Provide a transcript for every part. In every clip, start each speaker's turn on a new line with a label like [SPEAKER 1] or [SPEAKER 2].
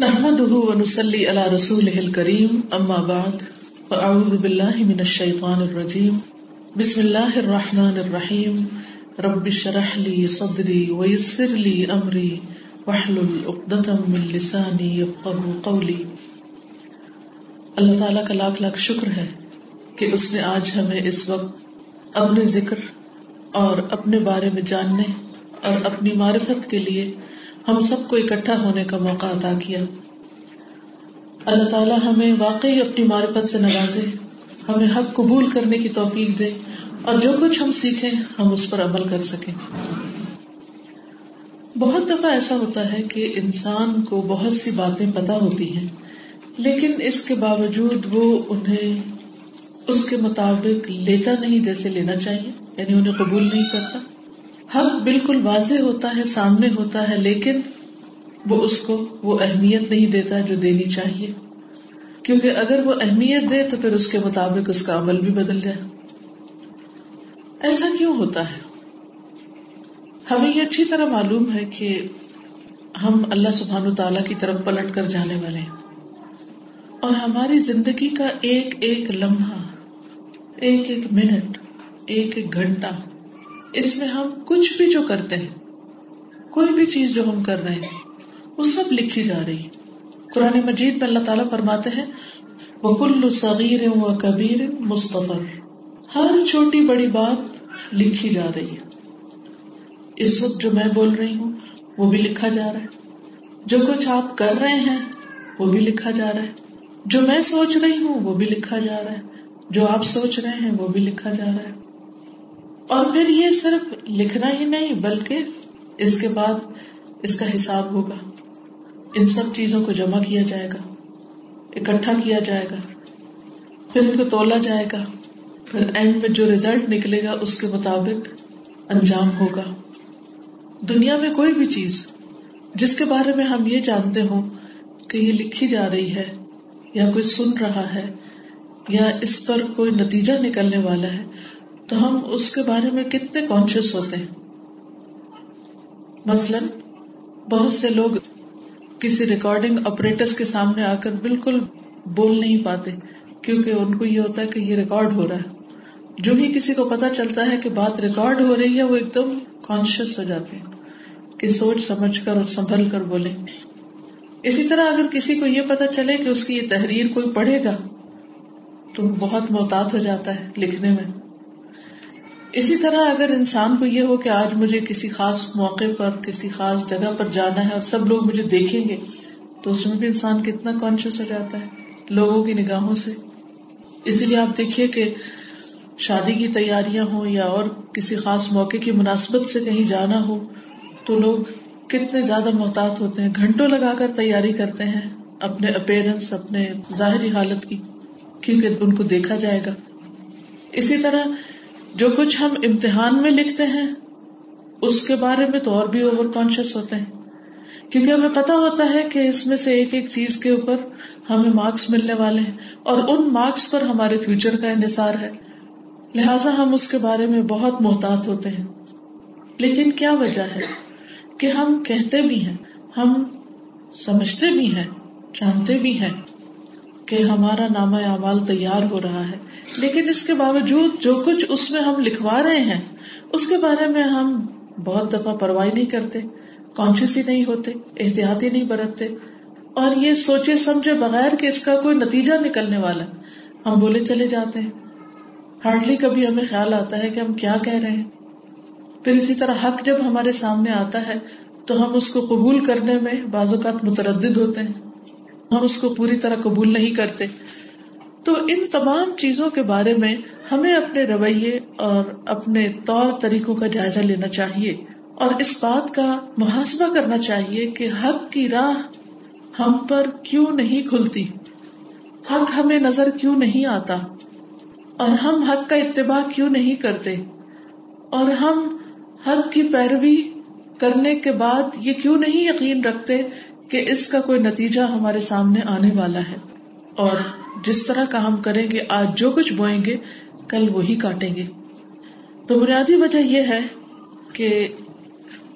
[SPEAKER 1] نحمده ونسلي على رسوله الكريم أما بعد فأعوذ بالله من الشيطان الرجيم بسم الله الرحمن الرحيم رب اشرح لي صدري ويسر لي أمري واحلل عقدة من لساني يفقهوا قولي اللہ تعالیٰ کا لاکھ لاکھ شکر ہے کہ اس نے آج ہمیں اس وقت اپنے ذکر اور اپنے بارے میں جاننے اور اپنی معرفت کے لیے ہم سب کو اکٹھا ہونے کا موقع ادا کیا۔ اللہ تعالیٰ ہمیں واقعی اپنی معرفت سے نوازے، ہمیں حق قبول کرنے کی توفیق دے، اور جو کچھ ہم سیکھیں، ہم اس پر عمل کر سکیں۔ بہت دفعہ ایسا ہوتا ہے کہ انسان کو بہت سی باتیں پتا ہوتی ہیں، لیکن اس کے باوجود وہ انہیں اس کے مطابق لیتا نہیں جیسے لینا چاہیے یعنی انہیں قبول نہیں کرتا۔ حق بالکل واضح ہوتا ہے، سامنے ہوتا ہے، لیکن وہ اس کو وہ اہمیت نہیں دیتا جو دینی چاہیے۔ کیونکہ اگر وہ اہمیت دے تو پھر اس کے مطابق اس کا عمل بھی بدل جائے۔ ایسا کیوں ہوتا ہے؟ ہمیں یہ اچھی طرح معلوم ہے کہ ہم اللہ سبحان و تعالی کی طرف پلٹ کر جانے والے ہیں۔ اور ہماری زندگی کا ایک ایک لمحہ، ایک ایک منٹ، ایک ایک گھنٹہ اس میں ہم کچھ بھی جو کرتے ہیں، کوئی بھی چیز جو ہم کر رہے ہیں، وہ سب لکھی جا رہی قرآن مجید میں اللہ تعالیٰ فرماتے ہیں بکل صغیر و کبیر مستفر ہر چھوٹی بڑی بات لکھی جا رہی ہے۔ اس وقت جو میں بول رہی ہوں، وہ بھی لکھا جا رہا ہے۔ جو کچھ آپ کر رہے ہیں، وہ بھی لکھا جا رہا ہے۔ جو میں سوچ رہی ہوں، وہ بھی لکھا جا رہا ہے۔ جو آپ سوچ رہے ہیں، وہ بھی لکھا جا رہا ہے۔ اور پھر یہ صرف لکھنا ہی نہیں، بلکہ اس کے بعد اس کا حساب ہوگا۔ ان سب چیزوں کو جمع کیا جائے گا، اکٹھا کیا جائے گا، پھر ان کو تولا جائے گا۔ پھر اینڈ میں جو ریزلٹ نکلے گا، اس کے مطابق انجام ہوگا۔ دنیا میں کوئی بھی چیز جس کے بارے میں ہم یہ جانتے ہوں کہ یہ لکھی جا رہی ہے یا کوئی سن رہا ہے یا اس پر کوئی نتیجہ نکلنے والا ہے تو ہم اس کے بارے میں کتنے کانشیس ہوتے ہیں؟ مثلاً بہت سے لوگ کسی ریکارڈنگ آپریٹر کے سامنے آ کر بالکل بول نہیں پاتے، کیونکہ ان کو یہ ہوتا ہے کہ یہ ریکارڈ ہو رہا ہے۔ جو ہی کسی کو پتا چلتا ہے کہ بات ریکارڈ ہو رہی ہے، وہ ایک دم کانشیس ہو جاتے ہیں کہ سوچ سمجھ کر اور سنبھل کر بولے اسی طرح اگر کسی کو یہ پتا چلے کہ اس کی یہ تحریر کوئی پڑھے گا، تو بہت محتاط ہو جاتا ہے لکھنے میں۔ اسی طرح اگر انسان کو یہ ہو کہ آج مجھے کسی خاص موقع پر، کسی خاص جگہ پر جانا ہے اور سب لوگ مجھے دیکھیں گے، تو اس میں بھی انسان کتنا کانشیس ہو جاتا ہے لوگوں کی نگاہوں سے۔ اسی لیے آپ دیکھیے کہ شادی کی تیاریاں ہوں یا اور کسی خاص موقع کی مناسبت سے کہیں جانا ہو، تو لوگ کتنے زیادہ محتاط ہوتے ہیں، گھنٹوں لگا کر تیاری کرتے ہیں اپنے اپیرنس اپنے ظاہری حالت کی، کیونکہ ان کو دیکھا جائے گا۔ اسی طرح جو کچھ ہم امتحان میں لکھتے ہیں، اس کے بارے میں تو اور بھی اوور کانشیس ہوتے ہیں۔ کیونکہ ہمیں پتا ہوتا ہے کہ اس میں سے ایک ایک چیز کے اوپر ہمیں مارکس ملنے والے ہیں اور ان مارکس پر ہمارے فیوچر کا انحصار ہے۔ لہذا ہم اس کے بارے میں بہت محتاط ہوتے ہیں۔ لیکن کیا وجہ ہے کہ ہم کہتے بھی ہیں، ہم سمجھتے بھی ہیں، جانتے بھی ہیں کہ ہمارا نامہ اعمال تیار ہو رہا ہے۔ لیکن اس کے باوجود جو کچھ اس میں ہم لکھوا رہے ہیں، اس کے بارے میں ہم بہت دفعہ پرواہ نہیں کرتے کانشیس ہی نہیں ہوتے، احتیاط ہی نہیں برتتے۔ اور یہ سوچے سمجھے بغیر کہ اس کا کوئی نتیجہ نکلنے والا ہم بولے چلے جاتے ہیں۔ ہارڈلی کبھی ہمیں خیال آتا ہے کہ ہم کیا کہہ رہے ہیں۔ پھر اسی طرح حق جب ہمارے سامنے آتا ہے، تو ہم اس کو قبول کرنے میں بعض اوقات متردد ہوتے ہیں۔ ہم اس کو پوری طرح قبول نہیں کرتے۔ تو ان تمام چیزوں کے بارے میں ہمیں اپنے رویے اور اپنے طور طریقوں کا جائزہ لینا چاہیے اور اس بات کا محاسبہ کرنا چاہیے کہ حق کی راہ ہم پر کیوں نہیں کھلتی؟ حق ہمیں نظر کیوں نہیں آتا؟ اور ہم حق کا اتباع کیوں نہیں کرتے؟ اور ہم حق کی پیروی کرنے کے بعد یہ کیوں نہیں یقین رکھتے کہ اس کا کوئی نتیجہ ہمارے سامنے آنے والا ہے؟ اور جس طرح کا ہم کریں گے، آج جو کچھ بوئیں گے، کل وہی کاٹیں گے۔ تو بنیادی وجہ یہ ہے کہ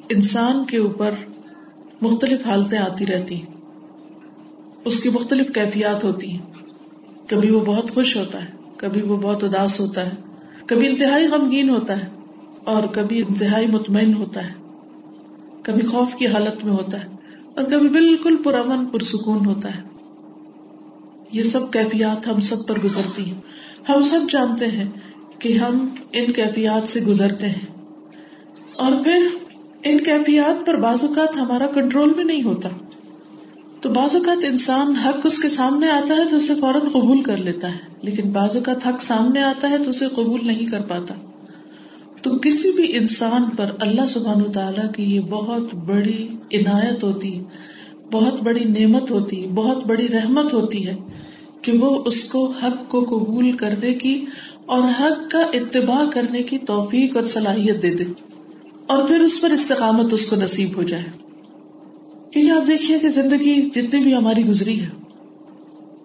[SPEAKER 1] انسان کے اوپر مختلف حالتیں آتی رہتی اس کی مختلف کیفیات ہوتی ہیں۔ کبھی وہ بہت خوش ہوتا ہے، کبھی وہ بہت اداس ہوتا ہے۔ کبھی انتہائی غمگین ہوتا ہے اور کبھی انتہائی مطمئن ہوتا ہے۔ کبھی خوف کی حالت میں ہوتا ہے اور کبھی بالکل پرامن، پرسکون ہوتا ہے۔ یہ سب کیفیات ہم سب پر گزرتی ہیں۔ ہم سب جانتے ہیں کہ ہم ان کیفیات سے گزرتے ہیں۔ اور پھر ان کیفیات پر بعض اوقات ہمارا کنٹرول بھی نہیں ہوتا۔ تو بعض اوقات انسان حق اس کے سامنے آتا ہے تو اسے فوراً قبول کر لیتا ہے۔ لیکن بعض اوقات حق سامنے آتا ہے تو اسے قبول نہیں کر پاتا۔ تو کسی بھی انسان پر اللہ سبحان و تعالیٰ کی یہ بہت بڑی عنایت ہوتی، بہت بڑی نعمت ہوتی، بہت بڑی رحمت ہوتی ہے۔ کہ وہ اس کو حق کو قبول کرنے کی اور حق کا اتباع کرنے کی توفیق اور صلاحیت دے دے اور پھر اس پر استقامت اس کو نصیب ہو جائے۔ کیونکہ آپ دیکھیے کہ زندگی جتنی بھی ہماری گزری ہے،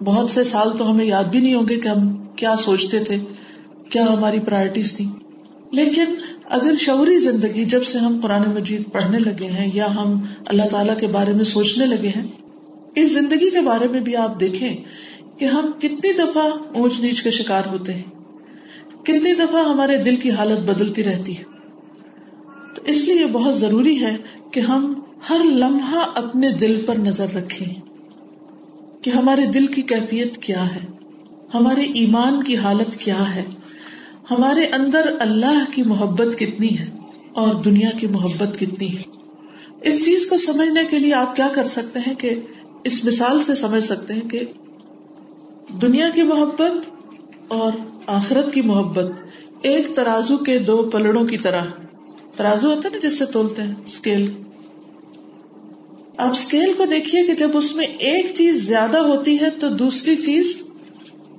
[SPEAKER 1] بہت سے سال تو ہمیں یاد بھی نہیں ہوں گے کہ ہم کیا سوچتے تھے، کیا ہماری پرائرٹیز تھی لیکن اگر شعوری زندگی جب سے ہم قرآن مجید پڑھنے لگے ہیں یا ہم اللہ تعالی کے بارے میں سوچنے لگے ہیں، اس زندگی کے بارے میں بھی آپ دیکھیں کہ ہم کتنی دفعہ اونچ نیچ کے شکار ہوتے ہیں۔ کتنی دفعہ ہمارے دل کی حالت بدلتی رہتی ہے۔ تو اس لیے بہت ضروری ہے کہ ہم ہر لمحہ اپنے دل پر نظر رکھیں کہ ہمارے دل کی کیفیت کیا ہے، ہمارے ایمان کی حالت کیا ہے، ہمارے اندر اللہ کی محبت کتنی ہے اور دنیا کی محبت کتنی ہے۔ اس چیز کو سمجھنے کے لیے آپ کیا کر سکتے ہیں کہ اس مثال سے سمجھ سکتے ہیں کہ دنیا کی محبت اور آخرت کی محبت ایک ترازو کے دو پلڑوں کی طرح۔ ترازو ہوتا ہے نا جس سے تولتے ہیں اسکیل آپ اسکیل کو دیکھیے کہ جب اس میں ایک چیز زیادہ ہوتی ہے تو دوسری چیز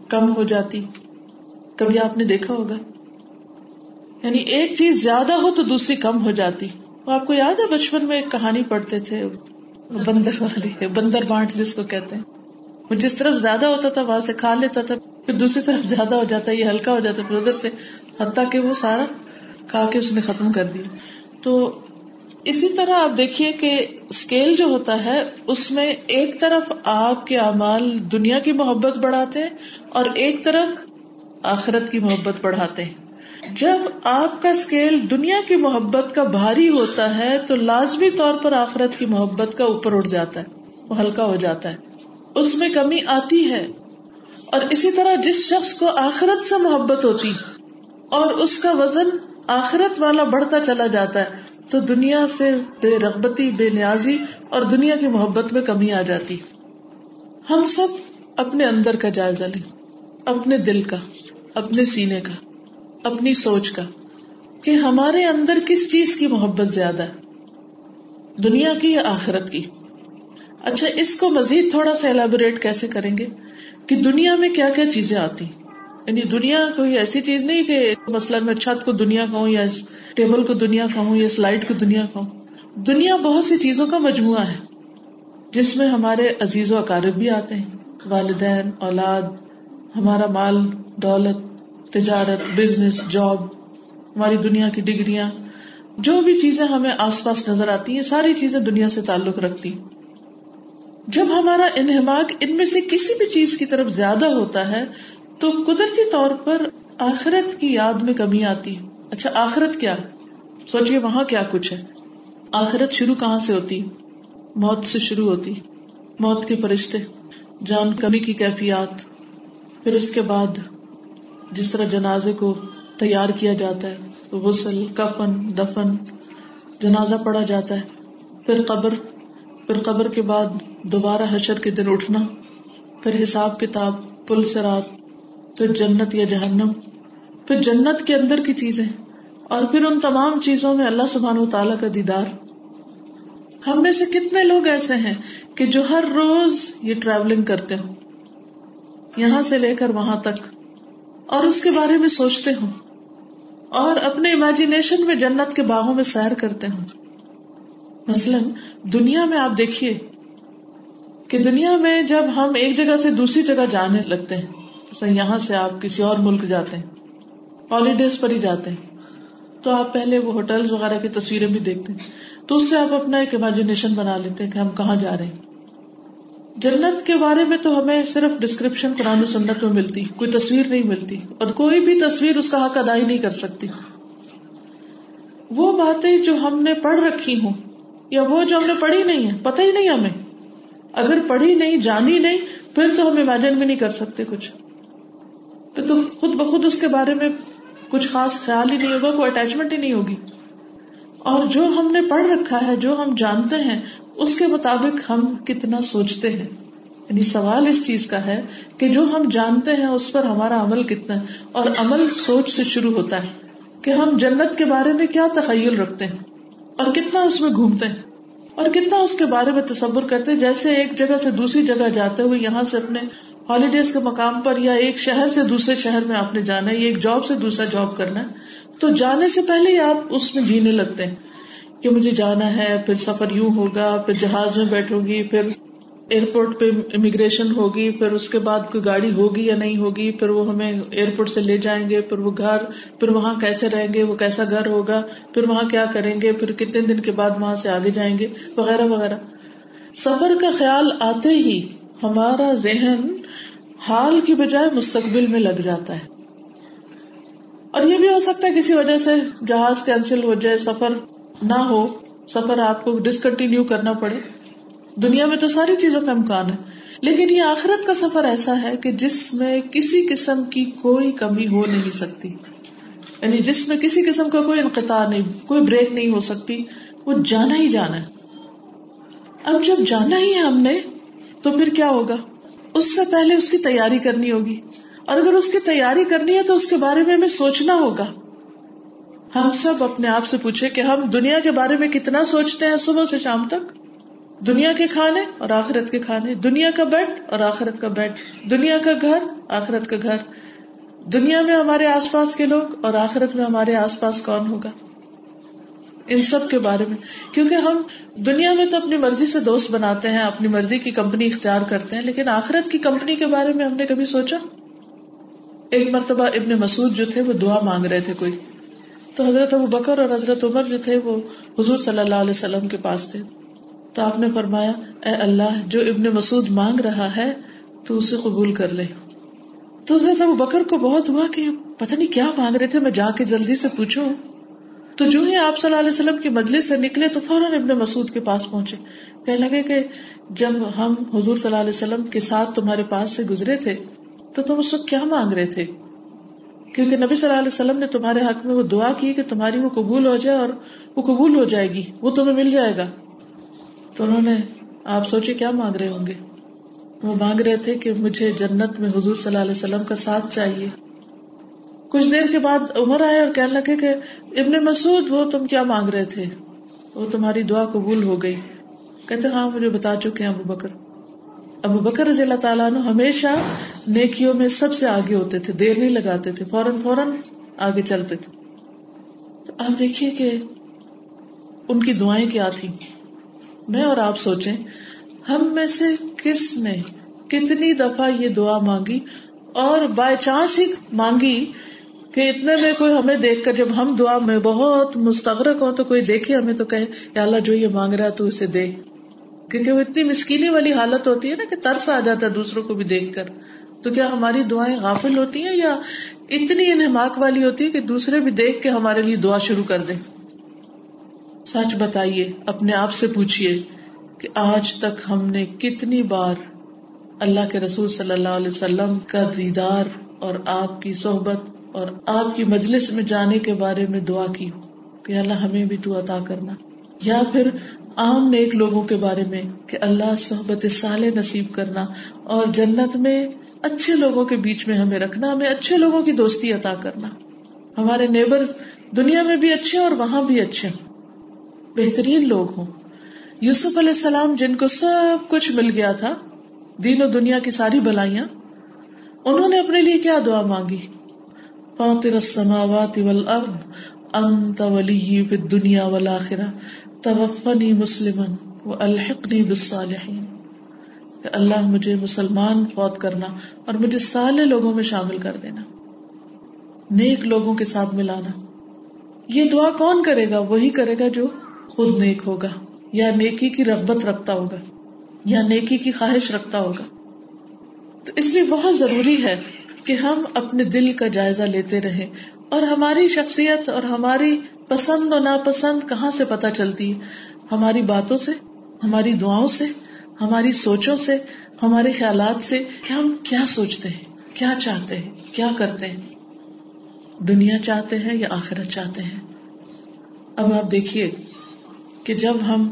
[SPEAKER 1] کم ہو جاتی۔ کبھی آپ نے دیکھا ہوگا؟ یعنی ایک چیز زیادہ ہو تو دوسری کم ہو جاتی۔ آپ کو یاد ہے بچپن میں ایک کہانی پڑھتے تھے، بندر والی، بندر بانٹ جس کو کہتے ہیں۔ وہ جس طرف زیادہ ہوتا تھا وہاں سے کھا لیتا تھا، پھر دوسری طرف زیادہ ہو جاتا، یہ ہلکا ہو جاتا، پھر ادھر سے، حتیٰ کہ وہ سارا کھا کے اس نے ختم کر دیا۔ تو اسی طرح آپ دیکھیے کہ اسکیل جو ہوتا ہے، اس میں ایک طرف آپ کے اعمال دنیا کی محبت بڑھاتے ہیں اور ایک طرف آخرت کی محبت بڑھاتے ہیں۔ جب آپ کا اسکیل دنیا کی محبت کا بھاری ہوتا ہے، تو لازمی طور پر آخرت کی محبت کا اوپر اٹھ جاتا ہے، وہ ہلکا ہو جاتا ہے۔ اس میں کمی آتی ہے۔ اور اسی طرح جس شخص کو آخرت سے محبت ہوتی اور اس کا وزن آخرت والا بڑھتا چلا جاتا ہے، تو دنیا سے بے رغبتی، بے نیازی اور دنیا کی محبت میں کمی آ جاتی۔ ہم سب اپنے اندر کا جائزہ لیں، اپنے دل کا، اپنے سینے کا، اپنی سوچ کا، کہ ہمارے اندر کس چیز کی محبت زیادہ ہے، دنیا کی یا آخرت کی۔ اچھا اس کو مزید تھوڑا سا ایلیبوریٹ کیسے کریں گے؟ کہ دنیا میں کیا کیا چیزیں آتی؟ یعنی دنیا کوئی ایسی چیز نہیں کہ مثلاً میں چھت کو دنیا کہوں یا ٹیبل کو دنیا کہوں یا سلائڈ کو دنیا کہوں۔ دنیا بہت سی چیزوں کا مجموعہ ہے، جس میں ہمارے عزیز و اقارب بھی آتے ہیں۔ والدین، اولاد، ہمارا مال، دولت، تجارت بزنس جاب ہماری دنیا کی ڈگریاں، جو بھی چیزیں ہمیں آس پاس نظر آتی ہیں، ساری چیزیں دنیا سے تعلق رکھتی ہیں۔ جب ہمارا انہماک ان میں سے کسی بھی چیز کی طرف زیادہ ہوتا ہے، تو قدرتی طور پر آخرت کی یاد میں کمی آتی اچھا آخرت کیا سوچیے وہاں کیا کچھ ہے۔ آخرت شروع کہاں سے ہوتی؟ موت سے شروع ہوتی۔ موت کے فرشتے، جان کمی کی کیفیات۔ پھر اس کے بعد جس طرح جنازے کو تیار کیا جاتا ہے، غسل، کفن، دفن، جنازہ پڑا جاتا ہے۔ پھر قبر پھر قبر کے بعد دوبارہ حشر کے دن اٹھنا، پھر حساب کتاب، پل سے رات پھر جنت یا جہنم، پھر جنت کے اندر کی چیزیں، اور پھر ان تمام چیزوں میں اللہ سبحان و تعالیٰ کا دیدار۔ ہم میں سے کتنے لوگ ایسے ہیں کہ جو ہر روز یہ ٹریولنگ کرتے ہوں، یہاں سے لے کر وہاں تک، اور اس کے بارے میں سوچتے ہوں، اور اپنے امیجنیشن میں جنت کے باغوں میں سیر کرتے ہوں۔ مثلاً دنیا میں آپ دیکھیے کہ دنیا میں جب ہم ایک جگہ سے دوسری جگہ جانے لگتے ہیں یہاں سے آپ کسی اور ملک جاتے ہیں ہالیڈیز پر ہی جاتے ہیں، تو آپ پہلے وہ ہوٹل وغیرہ کی تصویریں بھی دیکھتے ہیں، تو اس سے آپ اپنا ایک امیجنیشن بنا لیتے ہیں کہ ہم کہاں جا رہے ہیں۔ جنت کے بارے میں تو ہمیں صرف ڈسکرپشن قرآن و سنت میں ملتی، کوئی تصویر نہیں ملتی، اور کوئی بھی تصویر اس کا حق ادائی نہیں کر سکتی۔ وہ باتیں جو ہم نے پڑھ رکھی ہوں یا وہ جو ہم نے پڑھی نہیں ہے، پتہ ہی نہیں ہمیں۔ اگر پڑھی نہیں، جانی نہیں، پھر تو ہم امیجن بھی نہیں کر سکتے کچھ۔ پھر تو خود بخود اس کے بارے میں کچھ خاص خیال ہی نہیں ہوگا، کوئی اٹیچمنٹ ہی نہیں ہوگی۔ اور جو ہم نے پڑھ رکھا ہے، جو ہم جانتے ہیں، اس کے مطابق ہم کتنا سوچتے ہیں۔ یعنی سوال اس چیز کا ہے کہ جو ہم جانتے ہیں، اس پر ہمارا عمل کتنا ہے۔ اور عمل سوچ سے شروع ہوتا ہے کہ ہم جنت کے بارے میں کیا تخیل رکھتے ہیں۔ اور کتنا اس میں گھومتے ہیں اور کتنا اس کے بارے میں تصور کرتے جیسے ایک جگہ سے دوسری جگہ جاتے ہوئے یہاں سے اپنے ہالیڈیز کے مقام پر یا ایک شہر سے دوسرے شہر میں آپ نے جانا ہے، یا ایک جاب سے دوسرا جاب کرنا ہے، تو جانے سے پہلے ہی آپ اس میں جینے لگتے ہیں کہ مجھے جانا ہے، پھر سفر یوں ہوگا، پھر جہاز میں بیٹھوں گی، پھر ایئرپورٹ پہ امیگریشن ہوگی، پھر اس کے بعد کوئی گاڑی ہوگی یا نہیں ہوگی، پھر وہ ہمیں ایئرپورٹ سے لے جائیں گے، پھر وہ گھر، پھر وہاں کیسے رہیں گے، وہ کیسا گھر ہوگا، پھر وہاں کیا کریں گے، پھر کتنے دن کے بعد وہاں سے آگے جائیں گے، وغیرہ وغیرہ۔ سفر کا خیال آتے ہی ہمارا ذہن حال کی بجائے مستقبل میں لگ جاتا ہے۔ اور یہ بھی ہو سکتا ہے کسی وجہ سے جہاز کینسل ہو جائے، سفر نہ ہو، سفر آپ کو ڈسکنٹینیو کرنا پڑے۔ دنیا میں تو ساری چیزوں کا امکان ہے۔ لیکن یہ آخرت کا سفر ایسا ہے کہ جس میں کسی قسم کی کوئی کمی ہو نہیں سکتی۔ یعنی جس میں کسی قسم کا کوئی انقطاع نہیں، کوئی بریک نہیں ہو سکتی، وہ جانا ہی جانا ہے۔ اب جب جانا ہی ہے ہم نے، تو پھر کیا ہوگا؟ اس سے پہلے اس کی تیاری کرنی ہوگی۔ اور اگر اس کی تیاری کرنی ہے تو اس کے بارے میں ہمیں سوچنا ہوگا۔ ہم سب اپنے آپ سے پوچھے کہ ہم دنیا کے بارے میں کتنا سوچتے ہیں صبح سے شام تک؟ دنیا کے کھانے اور آخرت کے کھانے، دنیا کا بیڈ اور آخرت کا بیڈ، دنیا کا گھر، آخرت کا گھر۔ دنیا میں ہمارے آس پاس کے لوگ اور آخرت میں ہمارے آس پاس کون ہوگا؟ ان سب کے بارے میں۔ کیونکہ ہم دنیا میں تو اپنی مرضی سے دوست بناتے ہیں، اپنی مرضی کی کمپنی اختیار کرتے ہیں، لیکن آخرت کی کمپنی کے بارے میں ہم نے کبھی سوچا؟ ایک مرتبہ ابن مسعود جو تھے، وہ دعا مانگ رہے تھے کوئی۔ تو حضرت ابو بکر اور حضرت عمر جو تھے، وہ حضور صلی اللہ علیہ وسلم کے پاس تھے۔ تو آپ نے فرمایا، اے اللہ، جو ابن مسعود مانگ رہا ہے، تو اسے قبول کر لے. تو ابو بکر کو بہت ہوا کہ پتہ نہیں کیا مانگ رہے تھے، میں جا کے جلدی سے پوچھوں۔ تو جو ہی آپ صلی اللہ علیہ وسلم کی مجلس سے نکلے، تو فوراً ابن مسعود کے پاس پہنچے۔ کہنے لگے کہ جب ہم حضور صلی اللہ علیہ وسلم کے ساتھ تمہارے پاس سے گزرے تھے، تو تم اس وقت کیا مانگ رہے تھے؟ کیونکہ نبی صلی اللہ علیہ وسلم نے تمہارے حق میں وہ دعا کی کہ تمہاری وہ قبول ہو جائے اور وہ قبول ہو جائے گی، وہ تمہیں مل جائے گا۔ تو انہوں نے آپ سوچے کیا مانگ رہے ہوں گے؟ وہ مانگ رہے تھے کہ مجھے جنت میں حضور صلی اللہ علیہ وسلم کا ساتھ چاہیے۔ کچھ دیر کے بعد عمر آئے اور کہنے لگے کہ ابن مسعود، وہ تم کیا مانگ رہے تھے؟ وہ تمہاری دعا قبول ہو گئی۔ کہتے ہاں مجھے بتا چکے ہیں ابو بکر۔ ابو بکر رضی اللہ تعالیٰ ہمیشہ نیکیوں میں سب سے آگے ہوتے تھے، دیر نہیں لگاتے تھے، فوراً فوراً آگے چلتے تھے۔ تو آپ دیکھیے کہ ان کی دعائیں کیا تھی میں اور آپ سوچیں، ہم میں سے کس نے کتنی دفعہ یہ دعا مانگی اور بائی چانس ہی مانگی کہ اتنے میں کوئی ہمیں دیکھ کر جب ہم دعا میں بہت مستغرک ہو تو کوئی دیکھے ہمیں تو کہے، یا اللہ جو یہ مانگ رہا ہے تو اسے دے۔ کیونکہ وہ اتنی مسکینی والی حالت ہوتی ہے نا کہ ترس آ جاتا ہے دوسروں کو بھی دیکھ کر۔ تو کیا ہماری دعائیں غافل ہوتی ہیں یا اتنی انہماک والی ہوتی ہے کہ دوسرے بھی دیکھ کے ہمارے لیے دعا شروع کر دیں؟ سچ بتائیے، اپنے آپ سے پوچھیے کہ آج تک ہم نے کتنی بار اللہ کے رسول صلی اللہ علیہ وسلم کا دیدار اور آپ کی صحبت اور آپ کی مجلس میں جانے کے بارے میں دعا کی کہ اللہ ہمیں بھی تو عطا کرنا۔ یا پھر عام نیک لوگوں کے بارے میں کہ اللہ صحبت سال نصیب کرنا اور جنت میں اچھے لوگوں کے بیچ میں ہمیں رکھنا، ہمیں اچھے لوگوں کی دوستی عطا کرنا۔ ہمارے نیبر دنیا میں بھی اچھے اور وہاں بھی اچھے۔ بہترین لوگ ہوں۔ یوسف علیہ السلام جن کو سب کچھ مل گیا تھا، دین و دنیا کی ساری بلائیاں، انہوں نے اپنے لیے کیا دعا مانگی؟ فاطر السماوات والارض، انت ولی فی الدنیا والآخرہ، توفنی مسلمن و الحقنی بالصالحین۔ کہ اللہ مجھے مسلمان فوت کرنا اور مجھے سالے لوگوں میں شامل کر دینا، نیک لوگوں کے ساتھ ملانا۔ یہ دعا کون کرے گا؟ وہی کرے گا جو خود نیک ہوگا، یا نیکی کی رغبت رکھتا ہوگا، یا نیکی کی خواہش رکھتا ہوگا۔ تو اس لیے بہت ضروری ہے کہ ہم اپنے دل کا جائزہ لیتے رہیں اور ہماری شخصیت اور ہماری پسند اور ناپسند کہاں سے پتہ چلتی ہے؟ ہماری باتوں سے، ہماری دعاؤں سے، ہماری سوچوں سے، ہمارے خیالات سے کہ ہم کیا سوچتے ہیں، کیا چاہتے ہیں، کیا کرتے ہیں۔ دنیا چاہتے ہیں یا آخرت چاہتے ہیں؟ اب آپ دیکھیے کہ جب ہم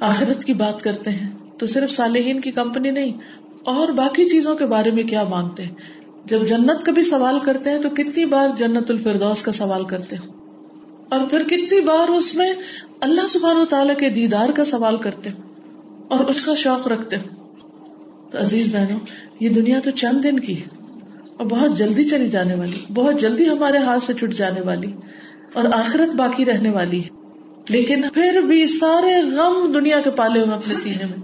[SPEAKER 1] آخرت کی بات کرتے ہیں تو صرف صالحین کی کمپنی نہیں، اور باقی چیزوں کے بارے میں کیا مانگتے ہیں؟ جب جنت کا بھی سوال کرتے ہیں تو کتنی بار جنت الفردوس کا سوال کرتے ہیں اور پھر کتنی بار اس میں اللہ سبحان و تعالیٰ کے دیدار کا سوال کرتے ہیں اور اس کا شوق رکھتے ہیں تو عزیز بہنوں، یہ دنیا تو چند دن کی ہے، اور بہت جلدی چلی جانے والی، بہت جلدی ہمارے ہاتھ سے چھٹ جانے والی، اور آخرت باقی رہنے والی ہے۔ لیکن پھر بھی سارے غم دنیا کے پالے ہوئے اپنے سینے میں۔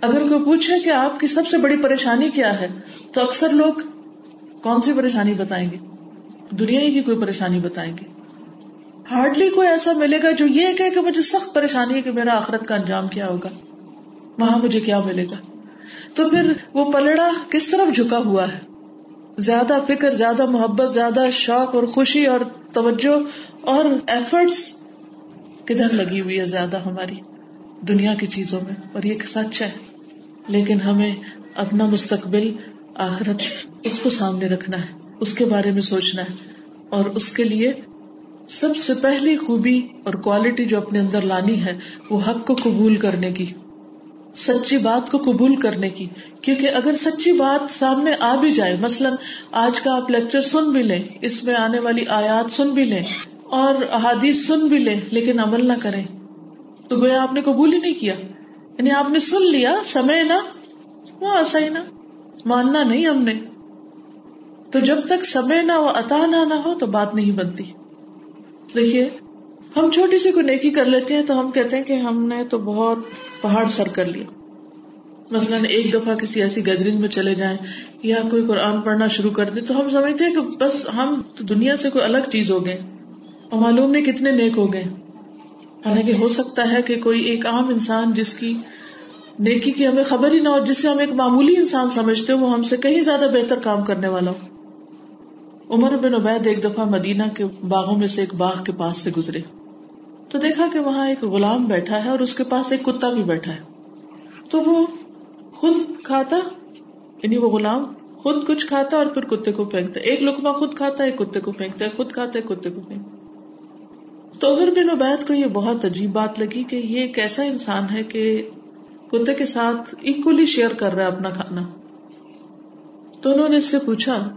[SPEAKER 1] اگر کوئی پوچھے کہ آپ کی سب سے بڑی پریشانی کیا ہے، تو اکثر لوگ کون سی پریشانی بتائیں گے؟ دنیا ہی کی کوئی پریشانی بتائیں گے۔ ہارڈلی کوئی ایسا ملے گا جو یہ کہ کہ مجھے سخت پریشانی ہے کہ میرا آخرت کا انجام کیا ہوگا۔ وہاں مجھے کیا ملے گا؟ تو پھر وہ پلڑا کس طرف جھکا ہوا ہے؟ زیادہ فکر، زیادہ محبت، زیادہ شوق اور خوشی اور توجہ اور ایفرٹس کدھر لگی ہوئی ہے زیادہ ہماری دنیا کی چیزوں میں اور یہ سچ ہے۔ لیکن ہمیں اپنا مستقبل آخرت اس کو سامنے رکھنا ہے، اس کے بارے میں سوچنا ہے۔ اور اس کے لیے سب سے پہلی خوبی اور کوالٹی جو اپنے اندر لانی ہے، وہ حق کو قبول کرنے کی، سچی بات کو قبول کرنے کی۔ کیونکہ اگر سچی بات سامنے آ بھی جائے، مثلاً آج کا آپ لیکچر سن بھی لیں، اس میں آنے والی آیات سن بھی لیں اور احادیث سن بھی لیں لیکن عمل نہ کریں۔ تو گویا آپ نے قبول ہی نہیں کیا۔ یعنی آپ نے سن لیا، سمے نہ۔ ہاں، وہ ایسا ہی نہ۔ ماننا نہیں ہم نے۔ تو جب تک سمے نہ وہ عطا نہ ہو، تو بات نہیں بنتی۔ دیکھیے، ہم چھوٹی سی کوئی نیکی کر لیتے ہیں تو ہم کہتے ہیں کہ ہم نے تو بہت پہاڑ سر کر لیا۔ مثلاً ایک دفعہ کسی ایسی گیدرنگ میں چلے جائیں یا کوئی قرآن پڑھنا شروع کر دے تو ہم سمجھتے ہیں کہ بس ہم دنیا سے کوئی الگ چیز ہو گئے۔ اور معلوم نہیں کتنے نیک ہو گئے۔ حالانکہ ہو سکتا ہے کہ کوئی ایک عام انسان جس کی نیکی کی ہمیں خبر ہی نہ ہو، جس سے ہم ایک معمولی انسان سمجھتے وہ ہم سے کہیں زیادہ بہتر کام کرنے والا ہو۔ عمر بن عبید ایک دفعہ مدینہ کے باغوں میں سے ایک باغ کے پاس سے گزرے۔ تو دیکھا کہ وہاں ایک غلام بیٹھا ہے اور اس کے پاس ایک کتا بھی بیٹھا ہے۔ تو وہ خود کھاتا یعنی وہ غلام خود کچھ کھاتا اور پھر کتے کو پھینکتا۔ ایک لکما خود کھاتا ہے کتے کو پھینکتا ہے خود کھاتا ہے کتے کو پھینکتا۔ تو عمر بن عبید کو یہ بہت عجیب بات لگی کہ یہ ایک ایسا انسان ہے کہ کتے کے ساتھ اکولی شیئر کر رہا ہے اپنا کھانا، تو انہوں نے اس سے پوچھا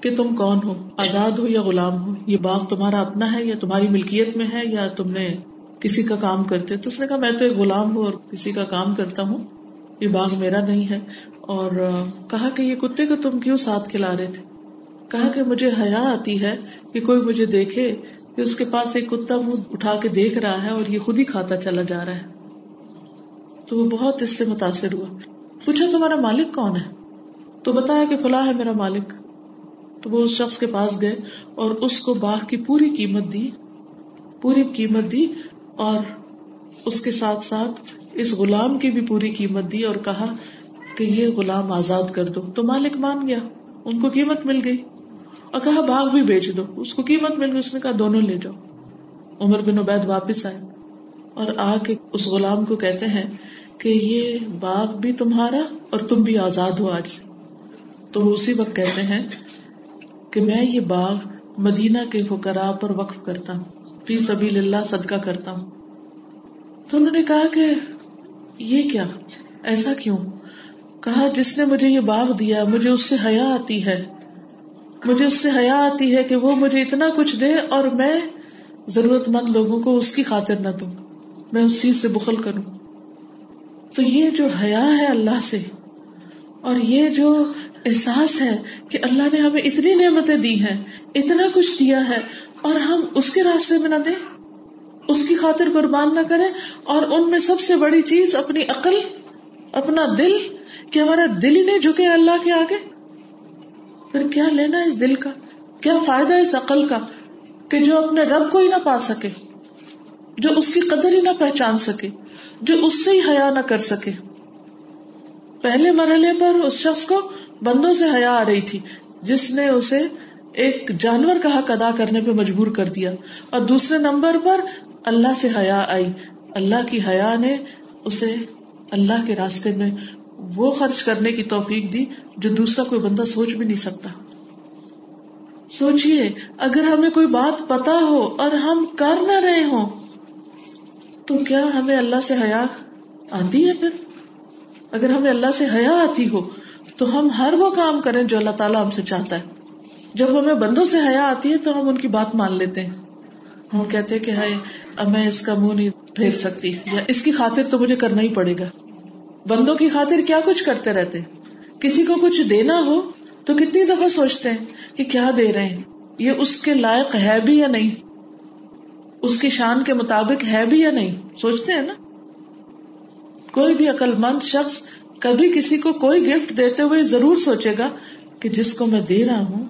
[SPEAKER 1] کہ تم کون ہو؟ آزاد ہو یا غلام ہو؟ یہ باغ تمہارا اپنا ہے یا تمہاری ملکیت میں ہے یا تم نے کسی کا کام کرتے؟ تو اس نے کہا، میں تو ایک غلام ہوں اور کسی کا کام کرتا ہوں، یہ باغ میرا نہیں ہے۔ اور کہا کہ یہ کتے کو تم کیوں ساتھ کھلا رہے تھے؟ کہا کہ مجھے حیا آتی ہے کہ کوئی مجھے دیکھے کہ اس کے پاس ایک کتا منہ اٹھا کے دیکھ رہا ہے اور یہ خود ہی کھاتا چلا جا رہا ہے۔ تو وہ بہت اس سے متاثر ہوا۔ پوچھا، تمہارا مالک کون ہے؟ تو بتایا کہ فلاں ہے میرا مالک۔ تو وہ اس شخص کے پاس گئے اور اس کو باغ کی پوری قیمت دی، پوری قیمت دی اور اس کے ساتھ ساتھ اس غلام کی بھی پوری قیمت دی اور کہا کہ یہ غلام آزاد کر دو۔ تو مالک مان گیا، ان کو قیمت مل گئی۔ اور کہا باغ بھی بیچ دو، اس کو قیمت مل گئی اس نے کہا دونوں لے جاؤ۔ عمر بن عبید واپس آئے۔ اور آ کے اس غلام کو کہتے ہیں کہ یہ باغ بھی تمہارا اور تم بھی آزاد ہو آج تو وہ اسی وقت کہتے ہیں کہ میں یہ باغ مدینہ کے فکرا پر وقف کرتا ہوں، فی سبیل اللہ صدقہ کرتا ہوں۔ تو انہوں نے کہا کہ یہ کیا؟ ایسا کیوں؟ کہا، جس نے مجھے یہ باغ دیا، مجھے اس سے حیا آتی ہے۔ مجھے اس سے حیا آتی ہے کہ وہ مجھے اتنا کچھ دے اور میں ضرورت مند لوگوں کو اس کی خاطر نہ دوں۔ میں اس چیز سے بخل کروں۔ تو یہ جو حیا ہے اللہ سے اور یہ جو احساس ہے کہ اللہ نے ہمیں اتنی نعمتیں دی ہیں، اتنا کچھ دیا ہے اور ہم اس کے راستے میں نہ دیں، اس کی خاطر قربان نہ کریں اور ان میں سب سے بڑی چیز اپنی عقل، اپنا دل، کہ ہمارا دل ہی نہیں جھکے اللہ کے آگے۔ پھر کیا لینا اس دل کا؟ کیا فائدہ اس عقل کا کہ جو اپنے رب کو ہی نہ پا سکے؟ جو اس کی قدر ہی نہ پہچان سکے؟ جو اس سے ہی حیا نہ کر سکے؟ پہلے مرحلے پر اس شخص کو بندوں سے حیا آ رہی تھی، جس نے اسے ایک جانور کا حق ادا کرنے پہ مجبور کر دیا۔ اور دوسرے نمبر پر اللہ سے حیا آئی۔ اللہ کی حیا نے اسے اللہ کے راستے میں وہ خرچ کرنے کی توفیق دی جو دوسرا کوئی بندہ سوچ بھی نہیں سکتا۔ سوچئے، اگر ہمیں کوئی بات پتا ہو اور ہم کر نہ رہے ہوں، تو کیا ہمیں اللہ سے حیا آتی ہے پھر؟ اگر ہمیں اللہ سے حیا آتی ہو، تو ہم ہر وہ کام کریں جو اللہ تعالیٰ ہم سے چاہتا ہے۔ جب ہمیں بندوں سے حیا آتی ہے، تو ہم ان کی بات مان لیتے ہیں۔ ہم کہتے ہیں کہ ہائے، اب میں اس کا منہ نہیں پھیر سکتی، یا اس کی خاطر تو مجھے کرنا ہی پڑے گا۔ بندوں کی خاطر کیا کچھ کرتے رہتے؟ کسی کو کچھ دینا ہو تو کتنی دفعہ سوچتے ہیں کہ کیا دے رہے ہیں؟ یہ اس کے لائق ہے بھی یا نہیں؟ اس کی شان کے مطابق ہے بھی یا نہیں؟ سوچتے ہیں نا؟ کوئی بھی عقل مند شخص کبھی کسی کو کوئی گفٹ دیتے ہوئے ضرور سوچے گا کہ جس کو میں دے رہا ہوں،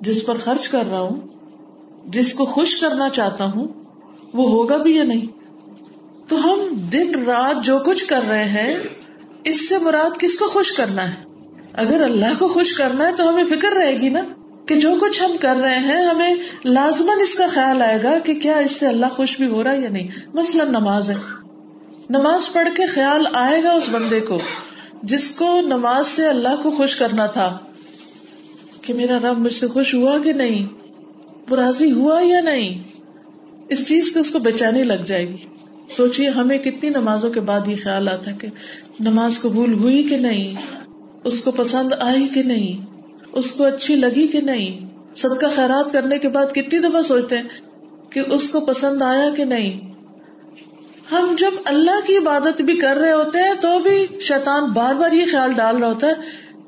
[SPEAKER 1] جس پر خرچ کر رہا ہوں، جس کو خوش کرنا چاہتا ہوں، وہ ہوگا بھی یا نہیں؟ تو ہم دن رات جو کچھ کر رہے ہیں، اس سے مراد کس کو خوش کرنا ہے؟ اگر اللہ کو خوش کرنا ہے تو ہمیں فکر رہے گی نا کہ جو کچھ ہم کر رہے ہیں، ہمیں لازمن اس کا خیال آئے گا کہ کیا اس سے اللہ خوش بھی ہو رہا ہے یا نہیں۔ مثلاً نماز ہے۔ نماز پڑھ کے خیال آئے گا اس بندے کو جس کو نماز سے اللہ کو خوش کرنا تھا کہ میرا رب مجھ سے خوش ہوا کہ نہیں؟ راضی ہوا یا نہیں؟ اس چیز کو اس کو بچانے لگ جائے گی۔ سوچیے ہمیں کتنی نمازوں کے بعد یہ خیال آتا کہ نماز قبول ہوئی کہ نہیں؟ اس کو پسند آئی کہ نہیں؟ اس کو اچھی لگی کہ نہیں؟ صدقہ خیرات کرنے کے بعد کتنی دفعہ سوچتے ہیں کہ اس کو پسند آیا کہ نہیں؟ ہم جب اللہ کی عبادت بھی کر رہے ہوتے ہیں تو بھی شیطان بار بار یہ خیال ڈال رہا ہوتا ہے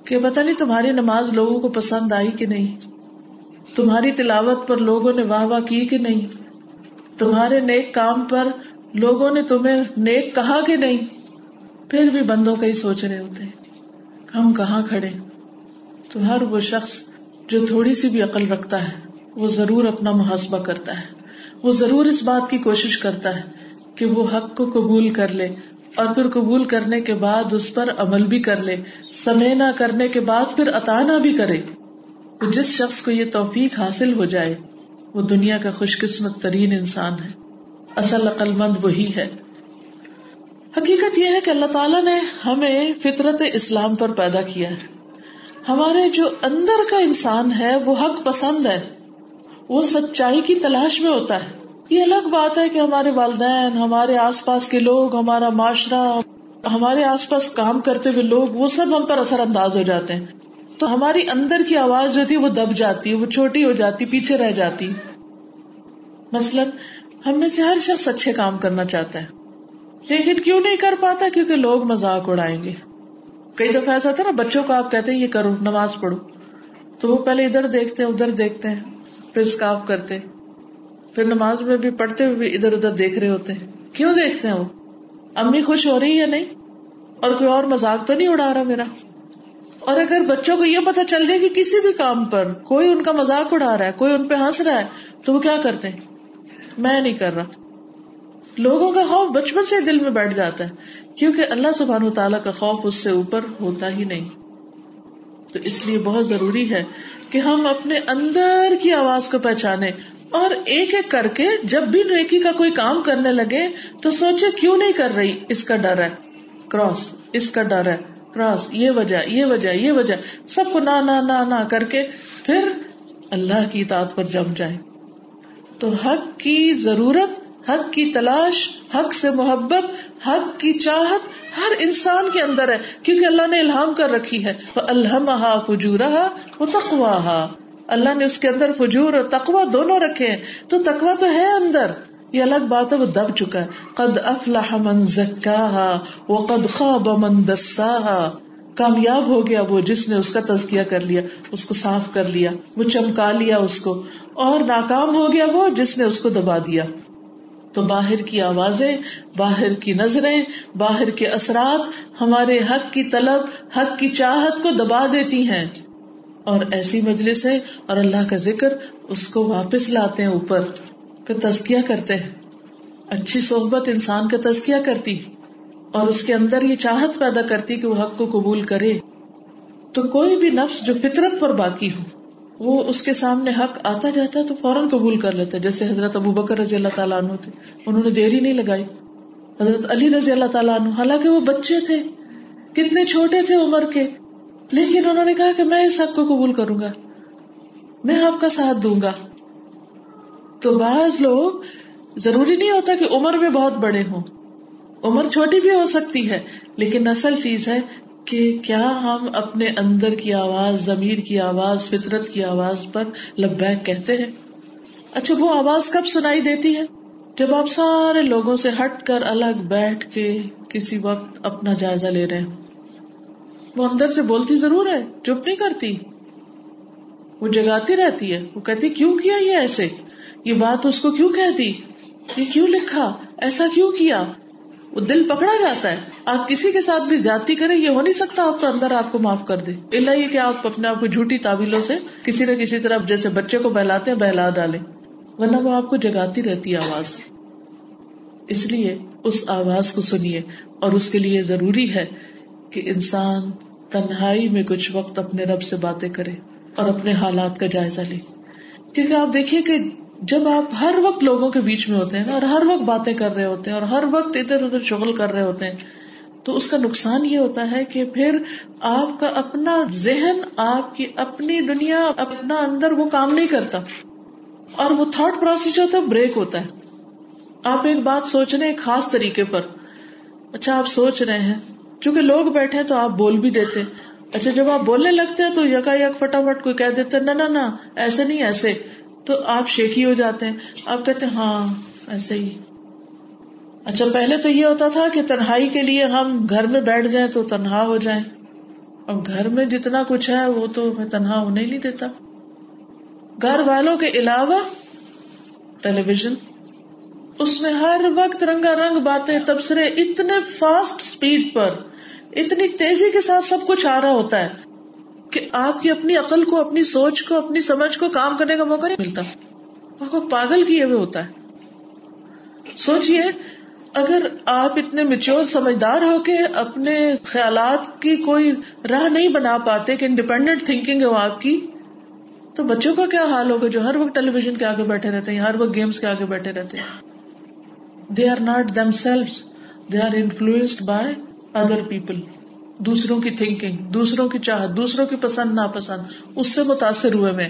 [SPEAKER 1] کہ پتا نہیں تمہاری نماز لوگوں کو پسند آئی کہ نہیں؟ تمہاری تلاوت پر لوگوں نے واہ واہ کی کہ نہیں؟ تمہارے نیک کام پر لوگوں نے تمہیں نیک کہا کہ نہیں؟ پھر بھی بندوں کا ہی سوچ رہے ہوتے ہم کہاں کھڑے؟ تو ہر وہ شخص جو تھوڑی سی بھی عقل رکھتا ہے، وہ ضرور اپنا محاسبہ کرتا ہے۔ وہ ضرور اس بات کی کوشش کرتا ہے کہ وہ حق کو قبول کر لے اور پھر قبول کرنے کے بعد اس پر عمل بھی کر لے۔ سمے نہ کرنے کے بعد پھر نہ بھی کرے۔ تو جس شخص کو یہ توفیق حاصل ہو جائے، وہ دنیا کا خوش قسمت ترین انسان ہے۔ اصل عقل مند وہی ہے۔ حقیقت یہ ہے کہ اللہ تعالیٰ نے ہمیں فطرت اسلام پر پیدا کیا ہے۔ ہمارے جو اندر کا انسان ہے، وہ حق پسند ہے۔ وہ سچائی کی تلاش میں ہوتا ہے۔ یہ الگ بات ہے کہ ہمارے والدین، ہمارے آس پاس کے لوگ، ہمارا معاشرہ، ہمارے آس پاس کام کرتے ہوئے لوگ، وہ سب ہم پر اثر انداز ہو جاتے ہیں۔ تو ہماری اندر کی آواز جو تھی، وہ دب جاتی، وہ چھوٹی ہو جاتی، پیچھے رہ جاتی۔ مثلاً ہم میں سے ہر شخص اچھے کام کرنا چاہتا ہے۔ لیکن کیوں نہیں کر پاتا؟ کیونکہ لوگ مزاق اڑائیں گے۔ کئی دفعہ ایسا تھا نا، بچوں کو آپ کہتے ہیں، یہ کرو، نماز پڑھو۔ تو وہ پہلے ادھر دیکھتے ہیں، ادھر دیکھتے ہیں، پھر اسکاف کرتے پھر نماز میں بھی پڑھتے ہوئے بھی ادھر ادھر دیکھ رہے ہوتے ہیں۔ کیوں دیکھتے ہیں وہ؟ امی خوش ہو رہی یا نہیں؟ اور کوئی اور مزاق تو نہیں اڑا رہا میرا؟ اور اگر بچوں کو یہ پتا چل جائے کہ کسی بھی کام پر کوئی ان کا مزاق اڑا رہا ہے، کوئی ان پہ ہنس رہا ہے، تو وہ کیا کرتے ہیں؟ میں نہیں کر رہا۔ لوگوں کا خوف بچپن سے دل میں بیٹھ جاتا ہے، کیونکہ اللہ سبحان تعالیٰ کا خوف اس سے اوپر ہوتا ہی نہیں۔ تو اس لیے بہت ضروری ہے کہ ہم اپنے اندر کی آواز کو پہچانے اور ایک ایک کر کے جب بھی نیکی کا کوئی کام کرنے لگے تو سوچے کیوں نہیں کر رہی؟ اس کا ڈر ہے۔ کراس، اس کا ڈر ہے۔ کراس، یہ وجہ یہ وجہ یہ وجہ۔ سب کو نہ نہ نہ نہ کر کے پھر اللہ کی اطاعت پر جم جائے تو حق کی ضرورت، حق کی تلاش، حق سے محبت، حق کی چاہت ہر انسان کے اندر ہے، کیونکہ اللہ نے الہام کر رکھی ہے۔ وہ الحمہ فجورہ وہ تخواہ اللہ نے اس کے اندر فجور اور تقوا دونوں رکھے ہیں۔ تو تقوا تو ہے اندر۔ یہ الگ بات ہے، وہ دب چکا ہے۔ قد افلح من زکاہا وقد خواب من دساہا کامیاب ہو گیا وہ جس نے اس کا تزکیہ کر لیا، اس کو صاف کر لیا، وہ چمکا لیا اس کو۔ اور ناکام ہو گیا وہ جس نے اس کو دبا دیا۔ تو باہر کی آوازیں، باہر کی نظریں، باہر کے اثرات ہمارے حق کی طلب، حق کی چاہت کو دبا دیتی ہیں۔ اور ایسی مجلس اور اللہ کا ذکر اس کو واپس لاتے ہیں اوپر۔ پھر تزکیا کرتے ہیں۔ اچھی صحبت انسان کا تزکیا کرتی۔ اور اس کے اندر یہ چاہت پیدا کرتی کہ وہ حق کو قبول کرے۔ تو کوئی بھی نفس جو فطرت پر باقی ہو وہ اس کے سامنے حق آتا جاتا ہے تو فوراً قبول کر لیتا ہے جیسے حضرت ابو بکر رضی اللہ تعالیٰ عنہ تھے۔ انہوں نے دیر ہی نہیں لگائی۔ حضرت علی رضی اللہ تعالیٰ عنہ، حالانکہ وہ بچے تھے، کتنے چھوٹے تھے عمر کے۔ لیکن انہوں نے کہا کہ میں اس حق کو قبول کروں گا، میں آپ کا ساتھ دوں گا۔ تو بعض لوگ، ضروری نہیں ہوتا کہ عمر میں بہت بڑے ہوں۔ عمر چھوٹی بھی ہو سکتی ہے، لیکن اصل چیز ہے کہ کیا ہم اپنے اندر کی آواز، ضمیر کی آواز، فطرت کی آواز پر لبیک کہتے ہیں؟ اچھا وہ آواز کب سنائی دیتی ہے؟ جب آپ سارے لوگوں سے ہٹ کر الگ بیٹھ کے کسی وقت اپنا جائزہ لے رہے ہیں وہ اندر سے بولتی ضرور ہے، چپ نہیں کرتی۔ وہ جگاتی رہتی ہے۔ وہ کہتی، کیوں کیا یہ ایسے؟ یہ بات اس کو کیوں کہتی یہ کیوں لکھا؟ ایسا کیوں کیا؟ وہ دل پکڑا جاتا ہے۔ آپ کسی کے ساتھ بھی زیادتی کریں، یہ ہو نہیں سکتا آپ کو اندر آپ کو معاف کر دے۔ اللہ یہ کہ آپ اپنے آپ کو جھوٹی تعویلوں سے کسی نہ کسی طرح جیسے بچے کو بہلاتے ہیں، بہلا ڈالے ورنہ وہ آپ کو جگاتی رہتی ہے آواز۔ اس لیے اس آواز کو سنیے۔ اور اس کے لیے ضروری ہے کہ انسان تنہائی میں کچھ وقت اپنے رب سے باتیں کرے اور اپنے حالات کا جائزہ لے۔ کیونکہ آپ دیکھیے کہ جب آپ ہر وقت لوگوں کے بیچ میں ہوتے ہیں اور ہر وقت باتیں کر رہے ہوتے ہیں اور ہر وقت ادھر ادھر شغل کر رہے ہوتے ہیں، تو اس کا نقصان یہ ہوتا ہے کہ پھر آپ کا اپنا ذہن، آپ کی اپنی دنیا، اپنا اندر وہ کام نہیں کرتا۔ اور وہ تھاٹ پروسیس جو ہوتا ہے بریک ہوتا ہے۔ آپ ایک بات سوچ رہے ہیں ایک خاص طریقے پر۔ اچھا آپ سوچ رہے ہیں۔ چونکہ لوگ بیٹھے تو آپ بول بھی دیتے اچھا جب آپ بولنے لگتے ہیں تو یکا یک فٹافٹ کوئی کہہ دیتے نہ، ایسے نہیں، ایسے۔ تو آپ شیکی ہو جاتے ہیں۔ آپ کہتے ہیں ہاں ایسے ہی۔ اچھا پہلے تو یہ ہوتا تھا کہ تنہائی کے لیے ہم گھر میں بیٹھ جائیں تو تنہا ہو جائیں۔ اور گھر میں جتنا کچھ ہے، وہ تو میں تنہا ہونے نہیں دیتا۔ گھر والوں کے علاوہ ٹیلی ویژن اس میں ہر وقت رنگا رنگ باتیں، تبصرے اتنے فاسٹ اسپیڈ پر، اتنی تیزی کے ساتھ سب کچھ آ رہا ہوتا ہے۔ کہ آپ کی اپنی عقل کو، اپنی سوچ کو، اپنی سمجھ کو کام کرنے کا موقع نہیں ملتا۔ آپ کو پاگل کیے ہوئے ہوتا ہے۔ سوچئے، اگر آپ اتنے میچور سمجھدار ہو کے اپنے خیالات کی کوئی راہ نہیں بنا پاتے، کہ انڈیپینڈنٹ تھنکنگ ہو آپ کی، تو بچوں کا کیا حال ہوگا جو ہر وقت ٹیلی ویژن کے آگے بیٹھے رہتے ہیں، ہر وقت گیمس کے آگے بیٹھے رہتے ہیں؟ They are not themselves they are influenced by other people دوسروں کی تھنکنگ دوسروں کی چاہت، دوسروں کی پسند ناپسند، اس سے متاثر ہوئے میں۔